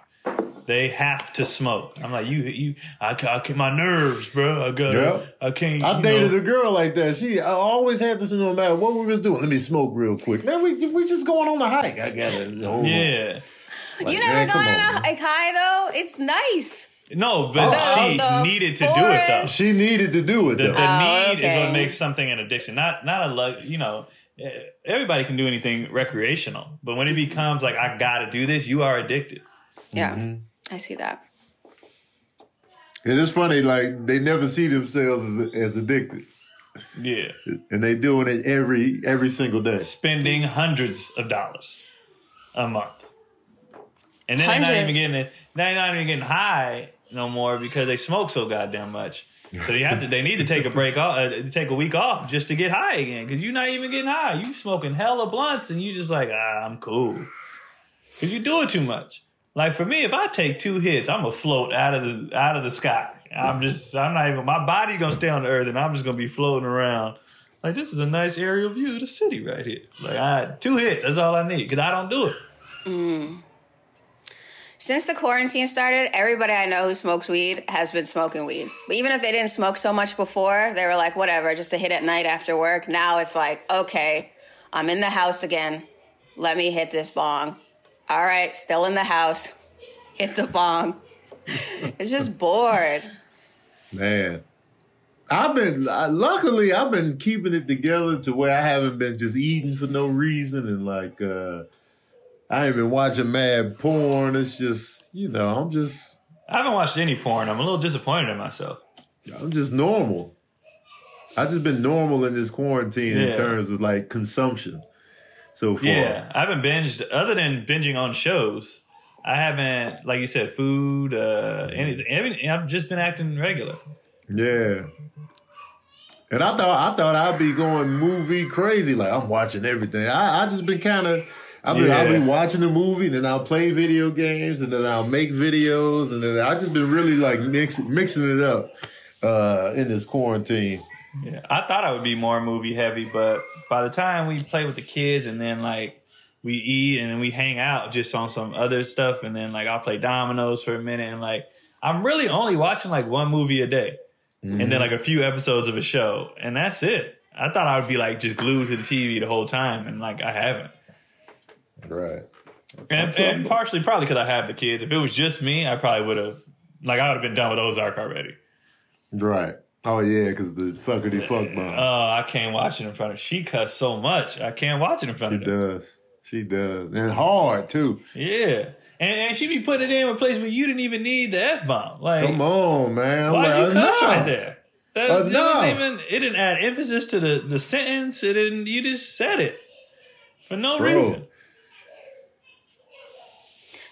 They have to smoke. I'm like you you I, I can my nerves, bro. I got Yep. I can't. I dated know. a girl like that. She I always had this no matter what we was doing. Let me smoke real quick. Man, we we just going on the hike. I got it. Yeah. Like, you never man, gone come on a on. hike high though? It's nice. No, but The- she the needed to do it though. forest. She needed to do it The, though. the Oh, need is okay. what makes something an addiction. Not not a lug. You know, eh, everybody can do anything recreational, but when it becomes like I got to do this, you are addicted. Yeah, Mm-hmm. I see that. And it's funny, like they never see themselves as, as addicted, Yeah, and they doing it every every single day. spending hundreds of dollars a month, and then they're not even getting they're not even getting high no more because they smoke so goddamn much. So you have to. They need to take a break off, uh, take a week off just to get high again because you're not even getting high. You smoking hella blunts and you just like ah, I'm cool because you do it too much. Like for me, if I take two hits, I'm gonna float out of the out of the sky. I'm just I'm not even my body gonna stay on the earth and I'm just gonna be floating around. Like this is a nice aerial view of the city right here. Like I two hits, that's all I need because I don't do it. Since the quarantine started, everybody I know who smokes weed has been smoking weed. But even if they didn't smoke so much before, they were like, whatever, just a hit at night after work. Now it's like, okay, I'm in the house again. Let me hit this bong. All right, still in the house. [LAUGHS] Hit the bong. it's just bored. Man, I've been luckily I've been keeping it together to where I haven't been just eating for no reason and like uh I ain't been watching mad porn. It's just you know I'm just I haven't watched any porn. I'm a little disappointed in myself. I'm just normal. I've just been normal in this quarantine Yeah. in terms of like consumption so far. Yeah, I haven't binged other than binging on shows. I haven't, like you said, food, uh, anything. Everything. I've just been acting regular. Yeah. And I thought I thought I'd be going movie crazy, like I'm watching everything. I I just been kind of. I'll be watching the movie, and then I'll play video games, and then I'll make videos, and then I just been really like mix, mixing it up uh, in this quarantine. Yeah, I thought I would be more movie heavy, but by the time we play with the kids and then like we eat and then we hang out just on some other stuff, and then like I'll play dominoes for a minute, and like I'm really only watching like one movie a day, and then like a few episodes of a show, and that's it. I thought I would be like just glued to the TV the whole time, and like I haven't. Right. And, and partially probably because I have the kids. If it was just me, I probably would have like I would have been done with Ozark already. Right. Oh yeah, because the fuckity fuck bomb. Oh, I can't watch it in front of. She cuss so much. I can't watch it in front she of She does. She does, and hard too. Yeah, and, and she be putting it in a place where you didn't even need the f bomb. Like, Come on, man. I'm why like, you cuss enough. right there? That, it Enough. didn't even. It didn't add emphasis to the the sentence. It didn't. You just said it for no Bro. reason.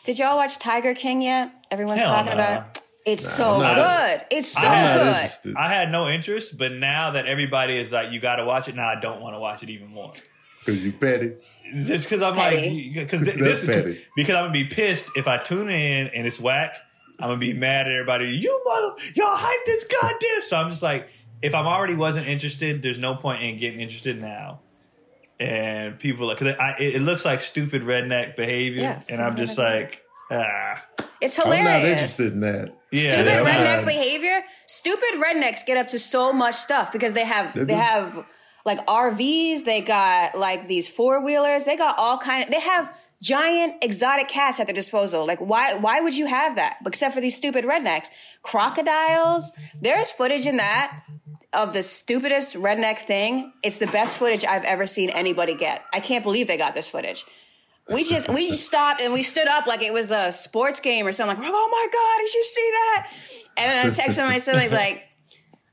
Did y'all watch Tiger King yet? Everyone's Hell talking nah. about it. It's so I'm not- good. It's so I'm good. I had no interest, but now that everybody is like, you got to watch it. Now I don't want to watch it even more. Because you petty. Just because I'm petty. like, because this petty. because I'm gonna be pissed if I tune in and it's whack. I'm gonna be mad at everybody. You mother, y'all hype this goddamn. So I'm just like, if I'm already wasn't interested, there's no point in getting interested now. And people like, cause I, it, it looks like stupid redneck behavior, Yeah, and I'm just redneck. like, ah, It's hilarious. I'm not interested in that. yeah, Stupid that's redneck not- behavior. Stupid rednecks get up to so much stuff because they have They they, have like RVs. They got like these four wheelers. They got all kind of. They have giant exotic cats at their disposal. Like why why would you have that? Except for these stupid rednecks, crocodiles. There's footage in that of the stupidest redneck thing. It's the best footage I've ever seen anybody get. I can't believe they got this footage. We just we stopped and we stood up like it was a sports game or something. Like, oh my god, did you see that? And then I was texting my. He's like,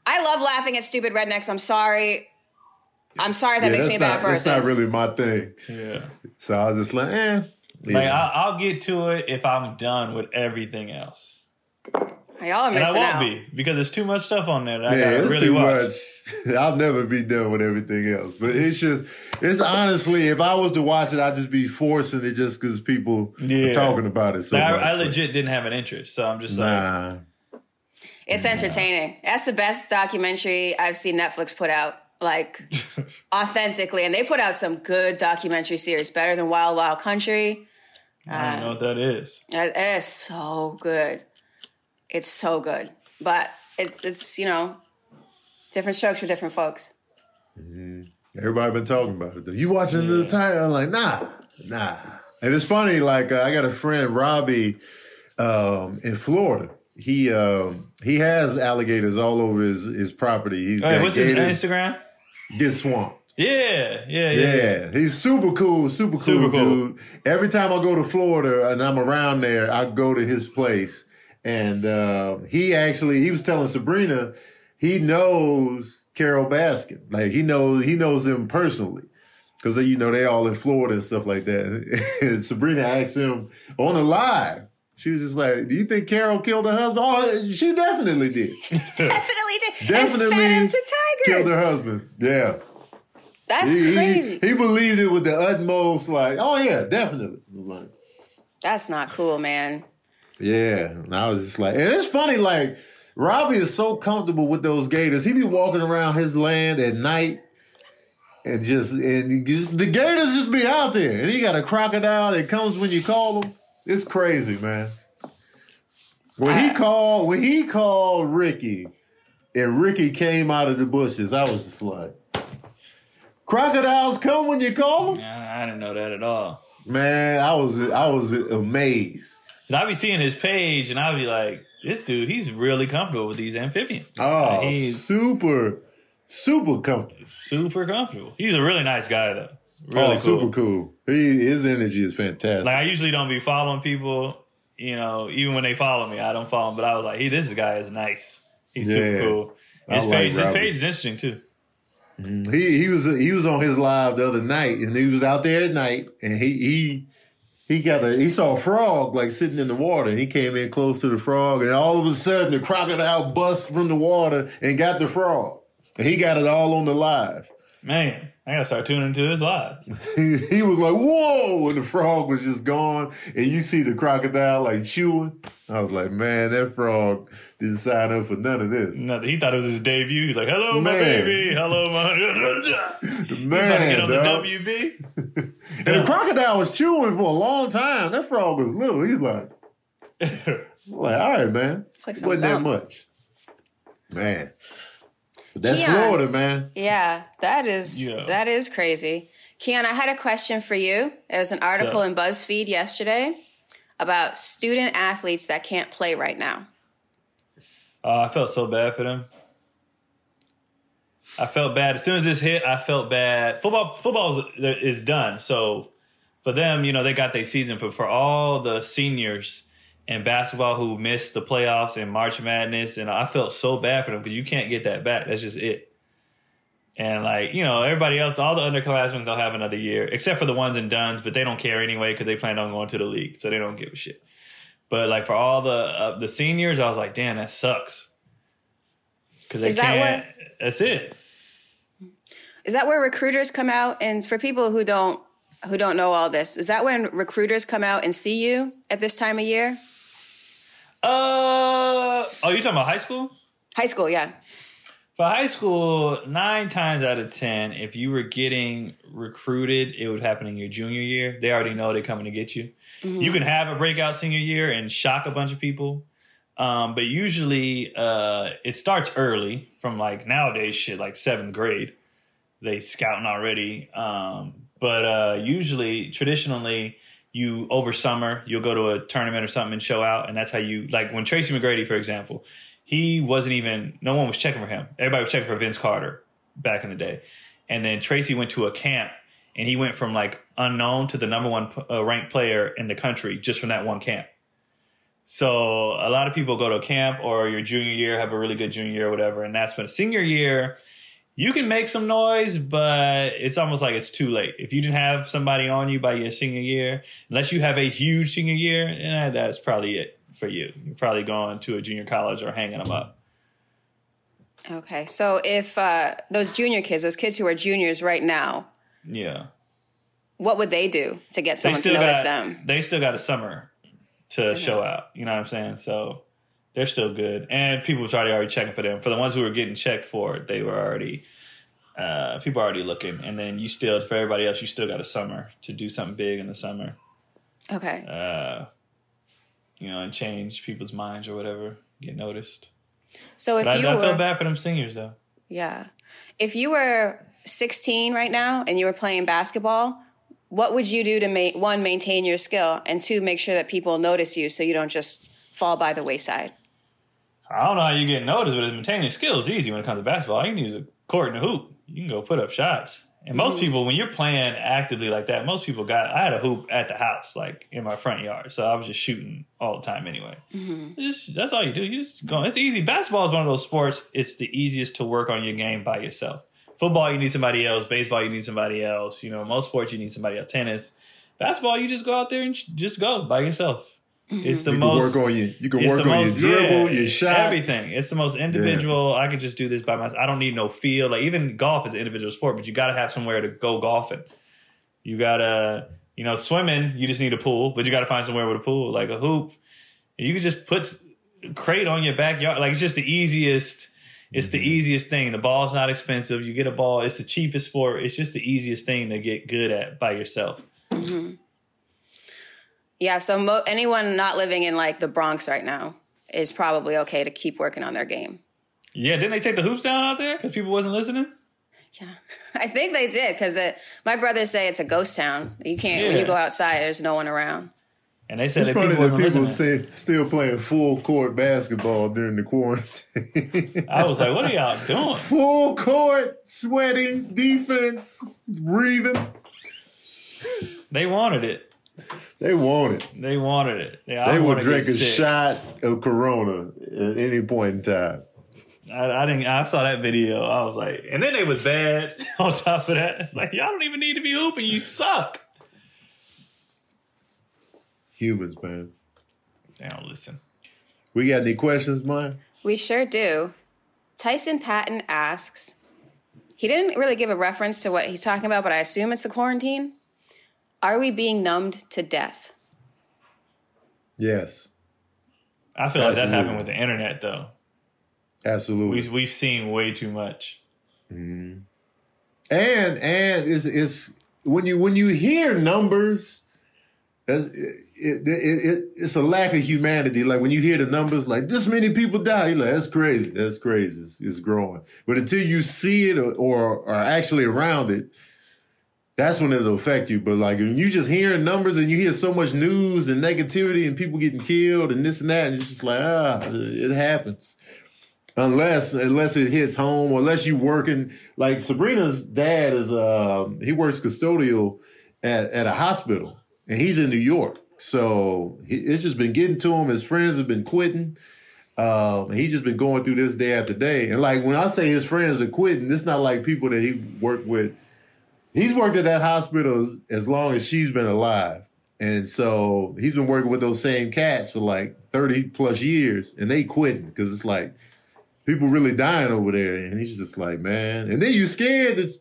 I love laughing at stupid rednecks. I'm sorry. I'm sorry if that Yeah, makes me a bad not, that's not really my thing. yeah. So I was just like, eh. Like Yeah. I'll, I'll get to it if I'm done with everything else, Y'all are and I won't out. be because there's too much stuff on there that I yeah, gotta it's really too watch. much. [LAUGHS] I'll never be done with everything else. But it's just, it's honestly, if I was to watch it, I'd just be forcing it just because people Yeah. are talking about it so Like, much. I, I legit didn't have an interest, so I'm just like, Nah. It's entertaining. That's the best documentary I've seen Netflix put out. Like [LAUGHS] authentically, and they put out some good documentary series, better than Wild Wild Country. I don't know what that is. It is so good. It's so good, but it's it's you know different strokes for different folks. Everybody been talking about it. Though. You watching the title? I'm like, nah, nah. And it's funny. Like uh, I got a friend, Robbie, um, in Florida. He um, he has alligators all over his his property. He's Hey, got what's his gators. Instagram? Get swamped. Yeah, yeah, yeah. Yeah, he's super cool, super cool, Super cool. dude. Every time I go to Florida and I'm around there, I go to his place, and um, he actually he was telling Sabrina he knows Carole Baskin, like he knows he knows them personally because you know they all in Florida and stuff like that. [LAUGHS] and Sabrina asked him on the live. She was just like, "Do you think Carol killed her husband?" Oh, she definitely did. [LAUGHS] Definitely did. Definitely and fed him to killed her husband. Yeah. That's He- he- crazy. He, believed it with the utmost, like, oh yeah, definitely. Like, That's not cool, man. yeah. And I was just like, and it's funny, like, Robbie is so comfortable with those gators. He be walking around his land at night and just and just the gators just be out there. And he got a crocodile that comes when you call him. It's crazy, man. When he called, when he called Ricky, and Ricky came out of the bushes, I was just like, crocodiles come when you call them. I, I didn't know that at all. Man, I was I was amazed. And I'd be seeing his page, and I'd be like, "This dude, he's really comfortable with these amphibians. Oh, he's super, super comfortable. super comfortable. He's a really nice guy, though. Really oh, cool. super cool. He his energy is fantastic. Like I usually don't be following people, you know, even when they follow me, I don't follow them. But I was like, "He, this guy is nice. He's Yeah. super cool." I His like page, his page is interesting too. Mm-hmm. he he was he was on his live the other night, and he was out there at night, and he he he got a he saw a frog like sitting in the water, and he came in close to the frog, and all of a sudden the crocodile bust from the water and got the frog, and he got it all on the live. Man, I gotta start tuning into his lives. [LAUGHS] He, he was like, "Whoa!" and the frog was just gone, and you see the crocodile like chewing. I was like, "Man, that frog didn't sign up for none of this." Nothing. He thought it was his debut. He's like, "Hello, my baby. Hello, my." He's about to Man, get on the dog. WB. And the crocodile was chewing for a long time. That frog was little. He was like, [LAUGHS] like, all right, man. It's like It wasn't that much. Man. But that's Keon. Florida, man. Yeah, that is Yeah. that is crazy. Keon, I had a question for you. There was an article So- in BuzzFeed yesterday about student athletes that can't play right now. Oh, I felt so bad for them. I felt bad as soon as this hit. I felt bad. Football, football is, is done. So for them, you know, they got their season. For for all the seniors in basketball who missed the playoffs and March Madness, and I felt so bad for them because you can't get that back. That's just it. And like you know, everybody else, all the underclassmen, they'll have another year, except for the ones and dones, but they don't care anyway because they plan on going to the league, so they don't give a shit. But like for all the uh, the seniors, I was like, damn, that sucks. Because they Is can't. That's it. Is that where recruiters come out? And for people who don't who don't know all this, is that when recruiters come out and see you at this time of year? Uh oh, you talking about high school? High school, yeah. For high school, nine times out of ten, if you were getting recruited, it would happen in your junior year. They already know they're coming to get you. You can have a breakout senior year and shock a bunch of people. Um, but usually uh, it starts early from like nowadays shit like seventh grade. They scouting already. Um, but uh, usually, traditionally, you over summer you'll go to a tournament or something and show out, and that's how you like when Tracy McGrady, for example, he wasn't even no one was checking for him. Everybody was checking for Vince Carter back in the day, and then Tracy went to a camp and he went from like unknown to the number one uh, ranked player in the country just from that one camp. So a lot of people go to a camp or your junior year have a really good junior year or whatever, and that's when senior year you can make some noise, but it's almost like it's too late. If you didn't have somebody on you by your senior year, unless you have a huge senior year, eh, that's probably it for you. You're probably going to a junior college or hanging them up. Okay, so if uh, those junior kids, those kids who are juniors right now, Yeah. what would they do to get someone to notice got them? they still got a summer to show out. You know what I'm saying? So they're still good, and people was already already checking for them. For the ones who were getting checked for, they were already uh, people are already looking. And then you still for everybody else, you still got a summer to do something big in the summer. Okay, Uh, you know, and change people's minds or whatever, get noticed. so if But I, you I were, feel bad for them seniors though. yeah, if you were 16 right now and you were playing basketball, what would you do to ma- one maintain your skill and two make sure that people notice you so you don't just fall by the wayside? I don't know how you get noticed, but maintaining skill is easy when it comes to basketball. You can use a court and a hoop. You can go put up shots. And most mm. people, when you're playing actively like that, most people got. I had a hoop at the house, like in my front yard, so I was just shooting all the time anyway. Mm-hmm. Just that's all you do. You just go. It's easy. Basketball is one of those sports. It's the easiest to work on your game by yourself. Football, you need somebody else. Baseball, you need somebody else. You know, most sports, you need somebody else. Tennis, basketball, you just go out there and just go by yourself. Mm-hmm. It's the You most can work on your you can work on most- your dribble, yeah, your shot. everything. It's the most individual. I could just do this by myself. I don't need no field. Like even golf is an individual sport, but you got to have somewhere to go golfing. You gotta, you know, swimming. You just need a pool, but you got to find somewhere with a pool, like a hoop. You can just put crate on your backyard. Like it's just the easiest. It's the mm-hmm. easiest thing. The ball's not expensive. You get a ball. It's the cheapest sport. It's just the easiest thing to get good at by yourself. Mm-hmm. Yeah, so mo- anyone not living in like the Bronx right now is probably okay to keep working on their game. Yeah, didn't they take the hoops down out there because people wasn't listening? Yeah, [LAUGHS] I think they did because my brothers say it's a ghost town. You can't when you go outside. There's no one around. And they said It's that funny people that people listening. stay, still playing full court basketball during the quarantine. I was like, what are y'all doing? [LAUGHS] full court, sweating, defense, breathing. They wanted it. They want it. They wanted it. Yeah, I They will drink a sick. shot of Corona at any point in time. I, I didn't. I saw that video. I was like, and then they was bad. [LAUGHS] On top of that, like y'all don't even need to be hooping. You suck. Humans, man. They don't listen. We got any questions, Maya? We sure do. Tyson Patton asks. He didn't really give a reference to what he's talking about, but I assume it's the quarantine. Are we being numbed to death? Yes, I feel like that happened with the internet though. absolutely. We we've seen way too much. Mm-hmm. and and it's it's when you when you hear numbers, that's, it, it, it, it's a lack of humanity. Like when you hear the numbers, like this many people die, you're like, that's crazy. That's crazy. It's, it's growing. But until you see it or, or are actually around it, that's when it'll affect you. But like when you just hearing numbers and you hear so much news and negativity and people getting killed and this and that, and it's just like, ah, it happens. Unless unless it hits home, unless you working like Sabrina's dad is uh he works custodial at, at a hospital and he's in New York. So he, it's just been getting to him. His friends have been quitting. Um, he's just been going through this day after day. And like when I say his friends are quitting, it's not like people that he worked with. He's worked at that hospital as, as long as she's been alive. And so he's been working with those same cats for like 30 plus years and they quitting because it's like people really dying over there. And he's just like, man. And then you scared that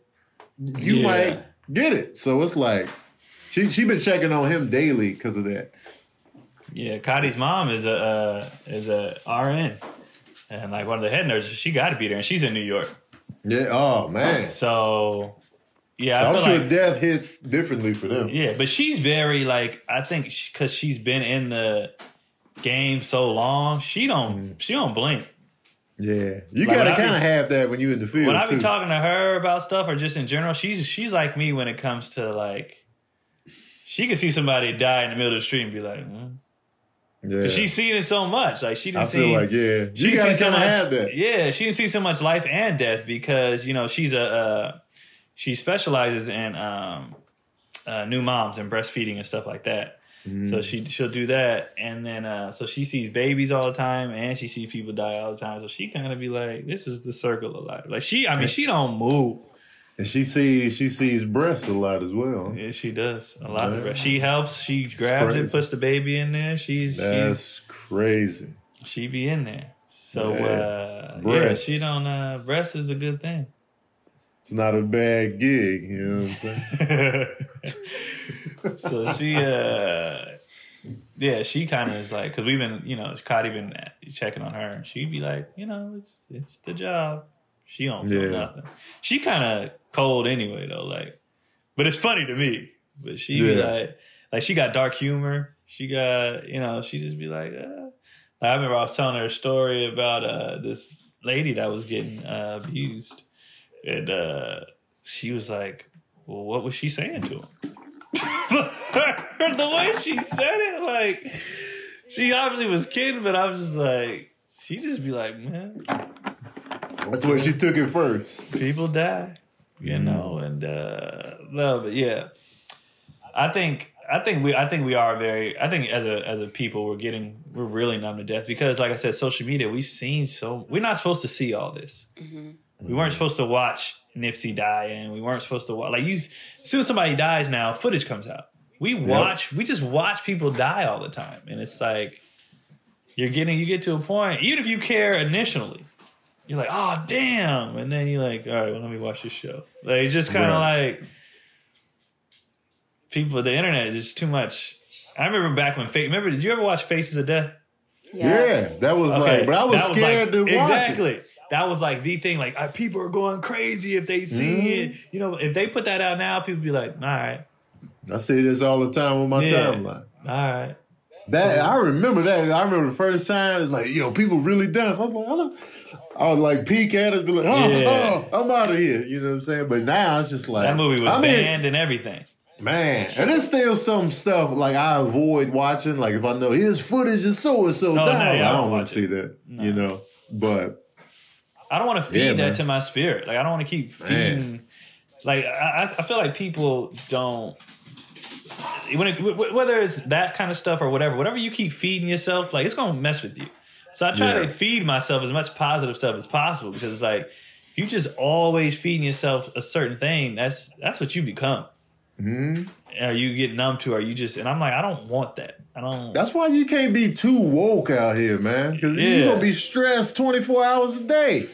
you Yeah. might get it. So it's like, she she been checking on him daily because of that. Yeah, Cotty's mom is a uh, is a RN, and like one of the head nurses. She got to be there, and she's in New York. Yeah. Oh man. So yeah, So I I'm sure like, death hits differently for them. yeah, but she's very like I think because she's been in the game so long, she don't she don't blink. Yeah. You Like, gotta kind of have that when you in the field when I be too. talking to her about stuff or just in general, she's she's like me when it comes to like she can see somebody die in the middle of the street and be like, mm. yeah. she's seen it so much. Like she didn't I feel see like yeah. she You gotta so kind of much- have that. Yeah, she didn't see so much life and death because you know she's a uh, she specializes in um, uh, new moms and breastfeeding and stuff like that. Mm. So she she'll do that, and then uh, so she sees babies all the time, and she sees people die all the time. So she kind of be like, "This is the circle of life." Like she, I mean, she don't move. And she sees she sees breasts a lot as well. Yeah, she does a lot Yeah. of breast. She helps. She grabs it, puts the baby in there. She's she's That's crazy. she be in there. So Yeah. uh, yeah, she don't. Uh, breast is a good thing. It's not a bad gig, you know what I'm saying? [LAUGHS] so she, uh, yeah, she kind of is like, because we've been, you know, Cotty been checking on her, and she'd be like, you know, it's it's the job. She don't feel Yeah. nothing. She kind of cold anyway, though. Like, but it's funny to me. But she be like, like she got dark humor. She got, you know, she just be like, uh. I remember I was telling her a story about uh, this lady that was getting uh, abused, and uh, she was like, "Well, what was she saying to him?" [LAUGHS] the way she said it, like she obviously was kidding, but I was just like, she just be like, "Man, That's where she took it first. people die," you know, and uh, no, but yeah, I think. I think we I think we are very I think as a as a people we're getting we're really numb to death because like I said social media we've seen so we're not supposed to see all this. We weren't supposed to watch Nipsey die and we weren't supposed to watch like you as soon as somebody dies now footage comes out. We watch we just watch people die all the time and it's like you're getting you get to a point even if you care initially you're like oh damn and then you're like all right well let me watch this show. Like it's just kind of Right. like people the internet is just too much. I remember back when Face. Remember, did you ever watch Faces of Death? Yes. Yeah, that was like, but I was that scared like, to watch exactly. it. That was like the thing. Like uh, people are going crazy if they see Mm-hmm. it. You know, if they put that out now, people be like, "All right, I see this all the time on my Yeah. timeline. all right." That I remember that. I remember the first time. It's like, yo, people really done. I was like, I, don't, I was like, peek at it, be like, oh, Yeah. oh, I'm out of here. You know what I'm saying? But now it's just like That movie was I mean, banned and everything. Man, and there's still some stuff like I avoid watching. Like if I know his footage is so and so Oh, no, I don't don't want to see that. You know, but I don't want to feed Yeah, that man. to my spirit. Like I don't want to keep Man. feeding. Like I, I- feel like people don't. When it, whether it's that kind of stuff or whatever, whatever you keep feeding yourself, like it's gonna mess with you. So I try Yeah. to feed myself as much positive stuff as possible because it's like if you just always feeding yourself a certain thing, that's that's what you become. Mhm. Are you get numb to? Are you just? And I'm like, I don't want that. I don't. that's why you can't be too woke out here, man. Because Yeah. you're gonna be stressed 24 hours a day.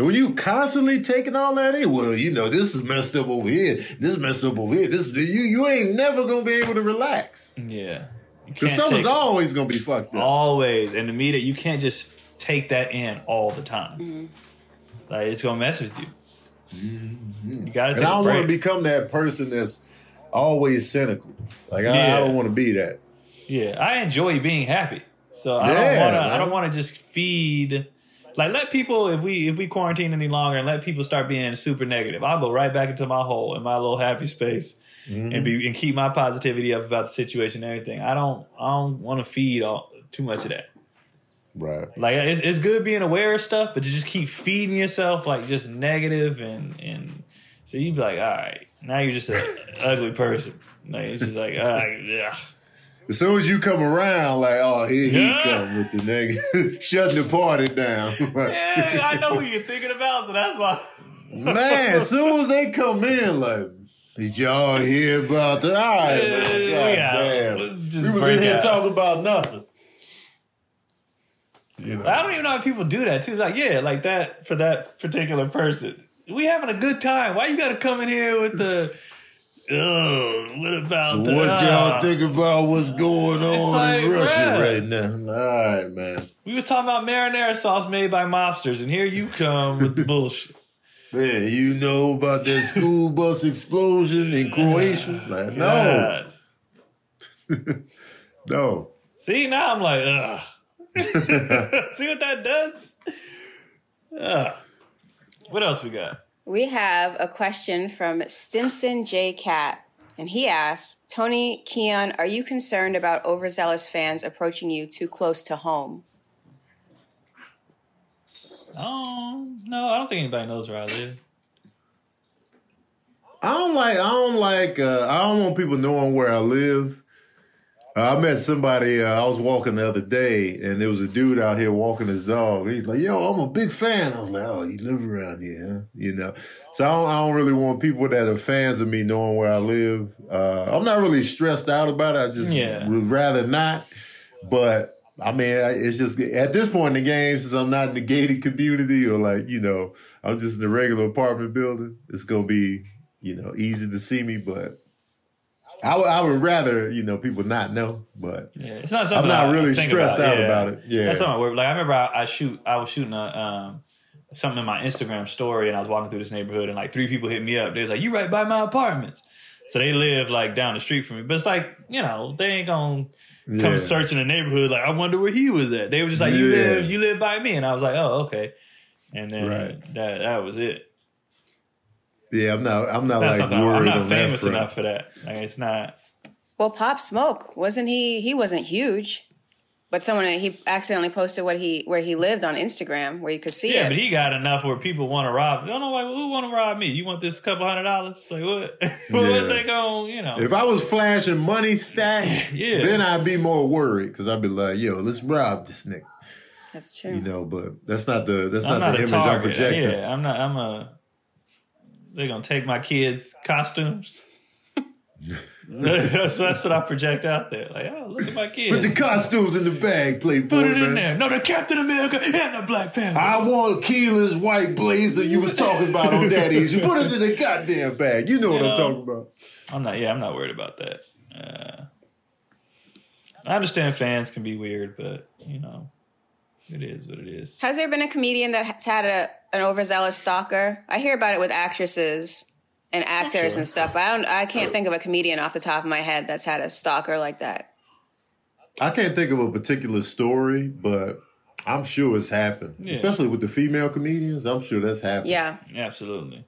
And when you constantly taking all that in, well, you know, this is messed up over here. This is messed up over here. This you you ain't never gonna be able to relax. yeah. You Because can't stuff is always gonna be fucked up. always and the media you can't just take that in all the time mm-hmm. like it's gonna mess with you mm-hmm. You gotta And take I a don't want to become that person that's always cynical. Like I, Yeah. I don't want to be that. Yeah, I enjoy being happy. So I Yeah, don't want to. I don't want to just feed. Like let people if we if we quarantine any longer and let people start being super negative, I'll go right back into my hole in my little happy space and be and keep my positivity up about the situation and everything. I don't I don't want to feed all too much of that. Right. Like it's, it's good being aware of stuff, but you just keep feeding yourself like just negative and and so you'd be like, all right, now you're just an [LAUGHS] ugly person. Like it's just like, ah, yeah. As soon as you come around, like, oh, here Yeah. he come with the nigga, [LAUGHS] shutting the party down. [LAUGHS] Yeah, I know who you're thinking about, so that's why. Man, as soon as they come in, like, did y'all hear about that? All right, man. Yeah, God damn. We was in here out. talking about nothing. You know. I don't even know if people do that too. Like, yeah, like that for that particular person. We having a good time. Why you got to come in here with the? Oh, what about the? What y'all ah. think about what's going on like, in Russia bruh. right now? All right, man. We was talking about marinara sauce made by mobsters, and here you come with the bullshit. [LAUGHS] Man, you know about that school [LAUGHS] bus explosion in Croatia? Like, no, [LAUGHS] no. See, now I'm like, ugh. See what that does? Ugh. What else we got? We have a question from Stimpson J. Cat, and he asks Tony Keon, are you concerned about overzealous fans approaching you too close to home? Oh no, I don't think anybody knows where I live. I don't like. I don't like. Uh, I don't want people knowing where I live. Uh, I met somebody. Uh, I was walking the other day, and there was a dude out here walking his dog. He's like, "Yo, I'm a big fan." I was like, "Oh, you live around here, huh?" You know. So I don't, I don't really want people that are fans of me knowing where I live. Uh, I'm not really stressed out about it. I just Yeah. would rather not. But I mean, it's just at this point in the game, since I'm not in the gated community or like you know, I'm just in the regular apartment building. It's gonna be you know easy to see me, but I would I would rather you know people not know. But Yeah, it's not something I'm not really stressed about. out Yeah. about it. Yeah. that's something I worry. Like I remember, I, I shoot. I was shooting a um, something in my Instagram story, and I was walking through this neighborhood, and like three people hit me up. They was like, "You right by my apartments." So they live like down the street from me, but it's like you know they ain't gonna come Yeah. searching the neighborhood. Like I wonder where he was at. They were just like, "You live, you live by me," and I was like, "Oh, okay." And then Right. that that was it. Yeah, I'm not I'm not That's like something I'm not on that famous enough for that. Like it's not. Well, Pop Smoke wasn't he? He wasn't huge, but someone he accidentally posted what he where he lived on Instagram, where you could see it. Yeah, it. but he got enough where people want to rob. I don't know, like who want to rob me? You want this couple hundred dollars? Like what? [LAUGHS] what Yeah. they going? You know? If I was flashing money stack, [LAUGHS] Yeah. then I'd be more worried because I'd be like, "Yo, let's rob this nigga," That's true. you know. But that's not the that's not, not the a image I'm projecting. Yeah, I'm not. I'm a. They're gonna take my kids' costumes. that's, that's what I project out there. Like, oh, look at my kids. [LAUGHS] Put the costumes in the bag, Playboy. Put it man. in there. No, the Captain America and the Black Panther. I want Keelan's white blazer you was talking about on Daddy's. You put it in the goddamn bag. You know what Yeah. I'm talking about. I'm not. Yeah, I'm not worried about that. Uh, I understand fans can be weird, but you know, it is what it is. Has there been a comedian that has had a an overzealous stalker? I hear about it with actresses and actors Sure. and stuff, but I don't. I can't think of a comedian off the top of my head that's had a stalker like that. I can't think of a particular story, but I'm sure it's happened. Yeah. Especially with the female comedians, I'm sure that's happened. Yeah, Absolutely.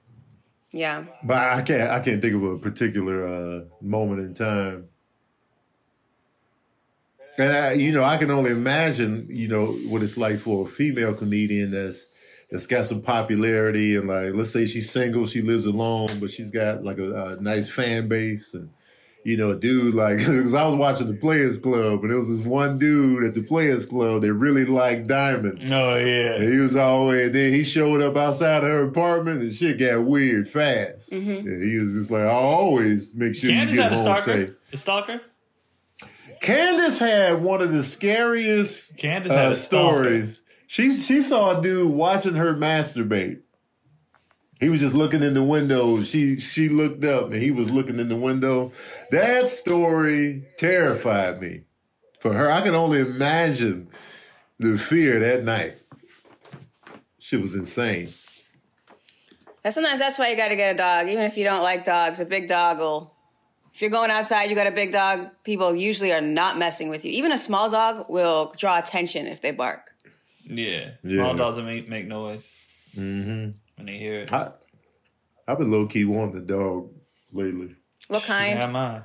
yeah. But I can't I can't think of a particular uh, moment in time. And I, you know, I can only imagine, you know, what it's like for a female comedian that's that's got some popularity and like, let's say she's single, she lives alone, but she's got like a, a nice fan base and. You know, a dude like, [LAUGHS] because I was watching the Players Club, and there was this one dude at the Players Club that really liked Diamond. Oh And yeah. he was always then he showed up outside of her apartment and shit got weird fast. Mm-hmm. And he was just like, I always make sure Candace you had get a home stalker. safe. A stalker. Candace had one of the scariest Candace had uh, a stalker. stories. She she saw a dude watching her masturbate. He was just looking in the window. She she looked up and he was looking in the window. That story terrified me. For her, I can only imagine the fear that night. Shit was insane. And sometimes that's why you got to get a dog, even if you don't like dogs. A big dog will. If you're going outside, you got a big dog. People usually are not messing with you. Even a small dog will draw attention if they bark. Yeah. Yeah. Small dogs make, make noise Mm-hmm. when they hear it. I, I've been low key wanting a dog lately. What kind? Yeah, mine.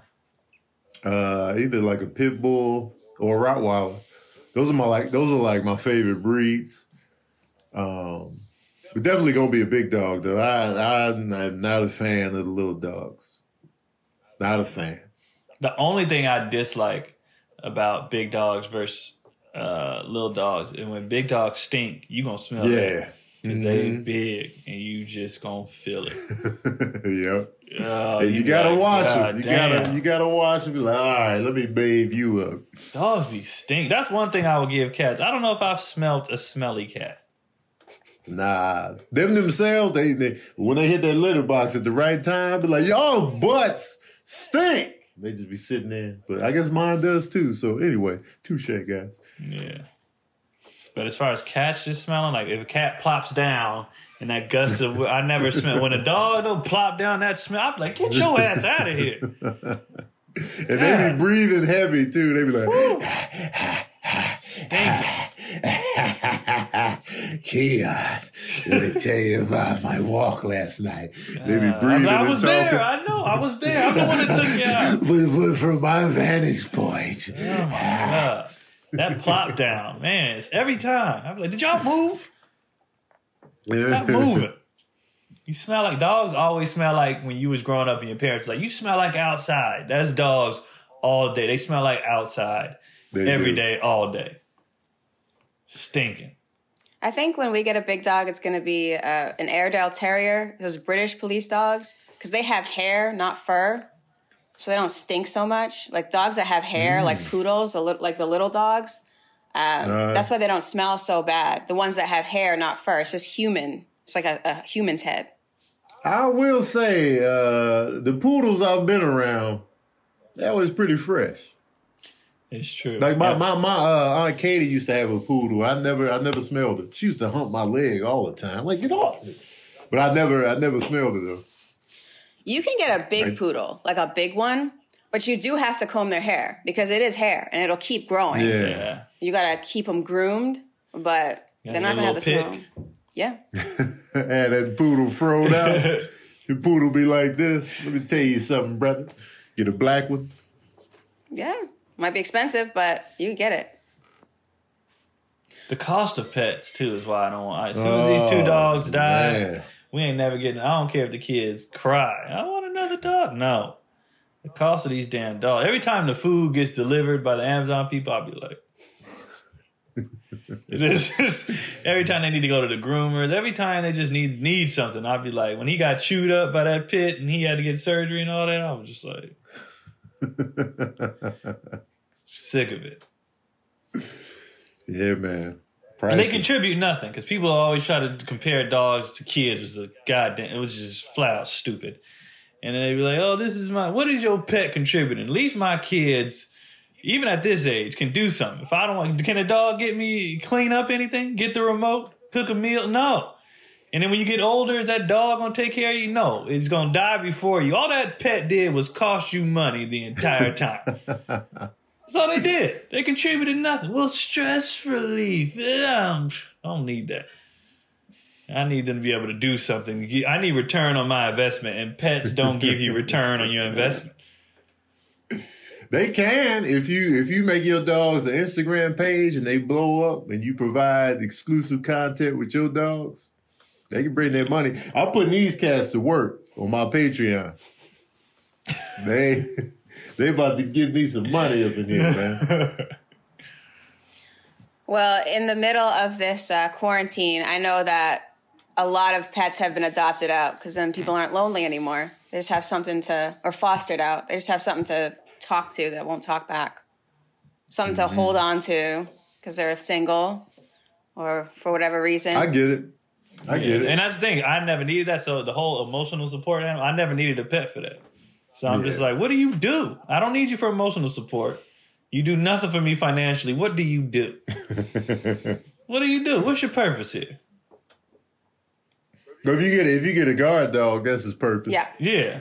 Uh, either like a pit bull or a Rottweiler. Those are my like those are like my favorite breeds. Um, but definitely gonna be a big dog though. I I'm not a fan of the little dogs. Not a fan. The only thing I dislike about big dogs versus uh, little dogs, and when big dogs stink, you gonna smell it. Yeah. 'Cause They Mhm. big, and you just gonna feel it. [LAUGHS] yep. Oh, And you, gotta like, wash them. You damn." gotta you gotta wash them. Be like, all right, let me bathe you up. Dogs be stink. That's one thing I would give cats. I don't know if I've smelt a smelly cat. Nah, them themselves, they, they when they hit that litter box at the right time, be like, y'all butts stink. They just be sitting there. But I guess mine does too. So anyway, touche, guys. Yeah. But as far as cats just smelling, like if a cat plops down and that gust of, I never smell. When a dog don't plop down that smell, I'm like, get your ass out of here. [LAUGHS] And they be breathing heavy too. They be like, [LAUGHS] [LAUGHS] Keon, let me tell you about my walk last night. Maybe be Uh, breathing I and was talking. there. I know. I was there. I'm the one that took you out. [LAUGHS] But, but from my vantage point, Oh my god, that plop down, man! It's every time. I'm like, did y'all move? Stop moving. You smell like dogs. Always smell like when you was growing up and your parents like you smell like outside. That's dogs all day. They smell like outside They every do. day, all day, stinking. I think when we get a big dog, it's going to be uh, an Airedale Terrier, those British police dogs, because they have hair, not fur, so they don't stink so much. Like dogs that have hair, like poodles, a lit- like the little dogs, um, Uh. that's why they don't smell so bad. The ones that have hair, not fur, it's just human. It's like a, a human's head. I will say, uh, the poodles I've been around, that was pretty fresh. It's true. Like my Yeah. my my uh, aunt Katie used to have a poodle. I never I never smelled it. She used to hump my leg all the time. Like get off me. But I never I never smelled it though. You can get a big Right. poodle, like a big one, but you do have to comb their hair because it is hair and it'll keep growing. yeah. You got to keep them groomed, but Yeah, they're not going to have the little smell. Yeah. [LAUGHS] and that poodle froed out. [LAUGHS] the poodle be like this. Let me tell you something, brother. Get a black one. Yeah. Might be expensive, but you get it. The cost of pets too is why I don't want. As soon as these two oh, dogs die, man. we ain't never getting. I don't care if the kids cry. I want another dog. No, the cost of these damn dogs. Every time the food gets delivered by the Amazon people, I'll be like. [LAUGHS] It is just every time they need to go to the groomers, every time they just need need something, I'd be like, when he got chewed up by that pit and he had to get surgery and all that, I was just like sick of it. yeah, man. And they contribute nothing because people always try to compare dogs to kids. It was a goddamn. It was just flat out stupid. And then they'd be like, "Oh, this is my. What is your pet contributing? At least my kids, even at this age, can do something. If I don't want, can a dog get me clean up anything? Get the remote? Cook a meal? No. And then when you get older, is that dog gonna take care of you? No, it's gonna die before you. All that pet did was cost you money the entire time. [LAUGHS] That's all they did. They contributed nothing. Well, stress relief. I don't need that. I need them to be able to do something. I need return on my investment, and pets don't give you return on your [LAUGHS] investment. They can if you if you make your dogs an Instagram page and they blow up and you provide exclusive content with your dogs, they can bring their money. I'm putting these cats to work on my Patreon. They [LAUGHS] they about to give me some money up in here, man. [LAUGHS] Well, in the middle of this uh, quarantine, I know that a lot of pets have been adopted out because then people aren't lonely anymore. They just have something to, or fostered out. They just have something to talk to that won't talk back. Something to hold on to because they're single or for whatever reason. I get it. I get it. And that's the thing. I never needed that. So the whole emotional support animal, I never needed a pet for that. So I'm just like, what do you do? I don't need you for emotional support. You do nothing for me financially. What do you do? [LAUGHS] what do you do? What's your purpose here? But if you get if you get a guard dog, that's his purpose. Yeah. Yeah.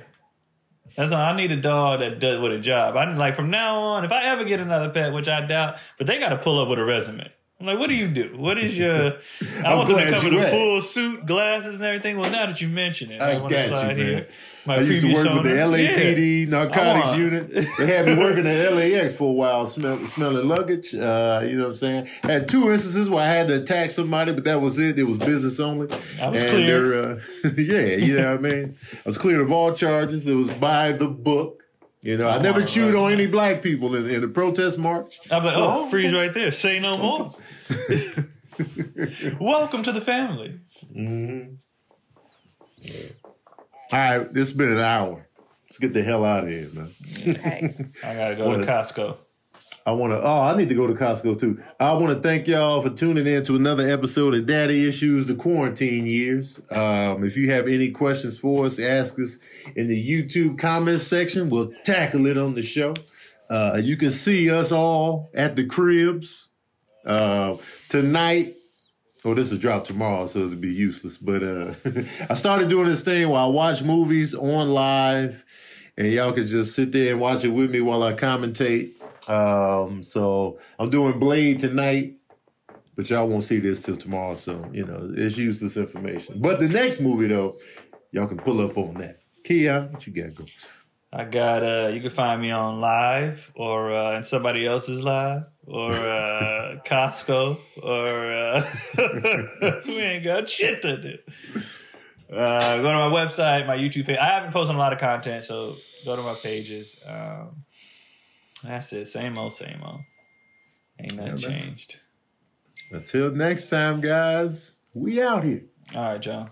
That's all. I need a dog that does with a job. I like from now on, if I ever get another pet, which I doubt, but they got to pull up with a resume. I'm like, what do you do? What is your? [LAUGHS] I want them to come you in a full suit, glasses, and everything. Well, now that you mention it, I I, want to you, slide man. here. My I used to previous work with the. LAPD Yeah. narcotics I unit. They had me working at LAX for a while, smell, smelling luggage. Uh, you know what I'm saying? had two instances where I had to attack somebody, but that was it. It was business only. I was And clear. Uh, [LAUGHS] yeah, you know what I mean? I was cleared of all charges. It was by the book. You know, I never chewed on any black people in, in the protest march. I'm like, oh, freeze right there. Say no more. [LAUGHS] Welcome to the family. All right, this has been an hour. Let's get the hell out of here, man. Okay. I gotta go to What? Costco. I want to. Oh, I need to go to Costco too. I want to thank y'all for tuning in to another episode of Daddy Issues: The Quarantine Years. Um, if you have any questions for us, ask us in the YouTube comments section. We'll tackle it on the show. Uh, you can see us all at the cribs uh, tonight. Oh, this is drop tomorrow, so it'll be useless. But uh, [LAUGHS] I started doing this thing where I watch movies on live, and y'all can just sit there and watch it with me while I commentate. Um, so I'm doing Blade tonight, but y'all won't see this till tomorrow. So you know it's useless information. But the next movie though, y'all can pull up on that. Kia, what you got going? I got uh you can find me on live or uh in somebody else's live or uh Costco or uh [LAUGHS] we ain't got shit to do. Uh go to my website, my YouTube page. I haven't posted a lot of content, so go to my pages. Um that's it. Same old, same old. Ain't nothing changed. Until next time, guys. We out here. All right, John.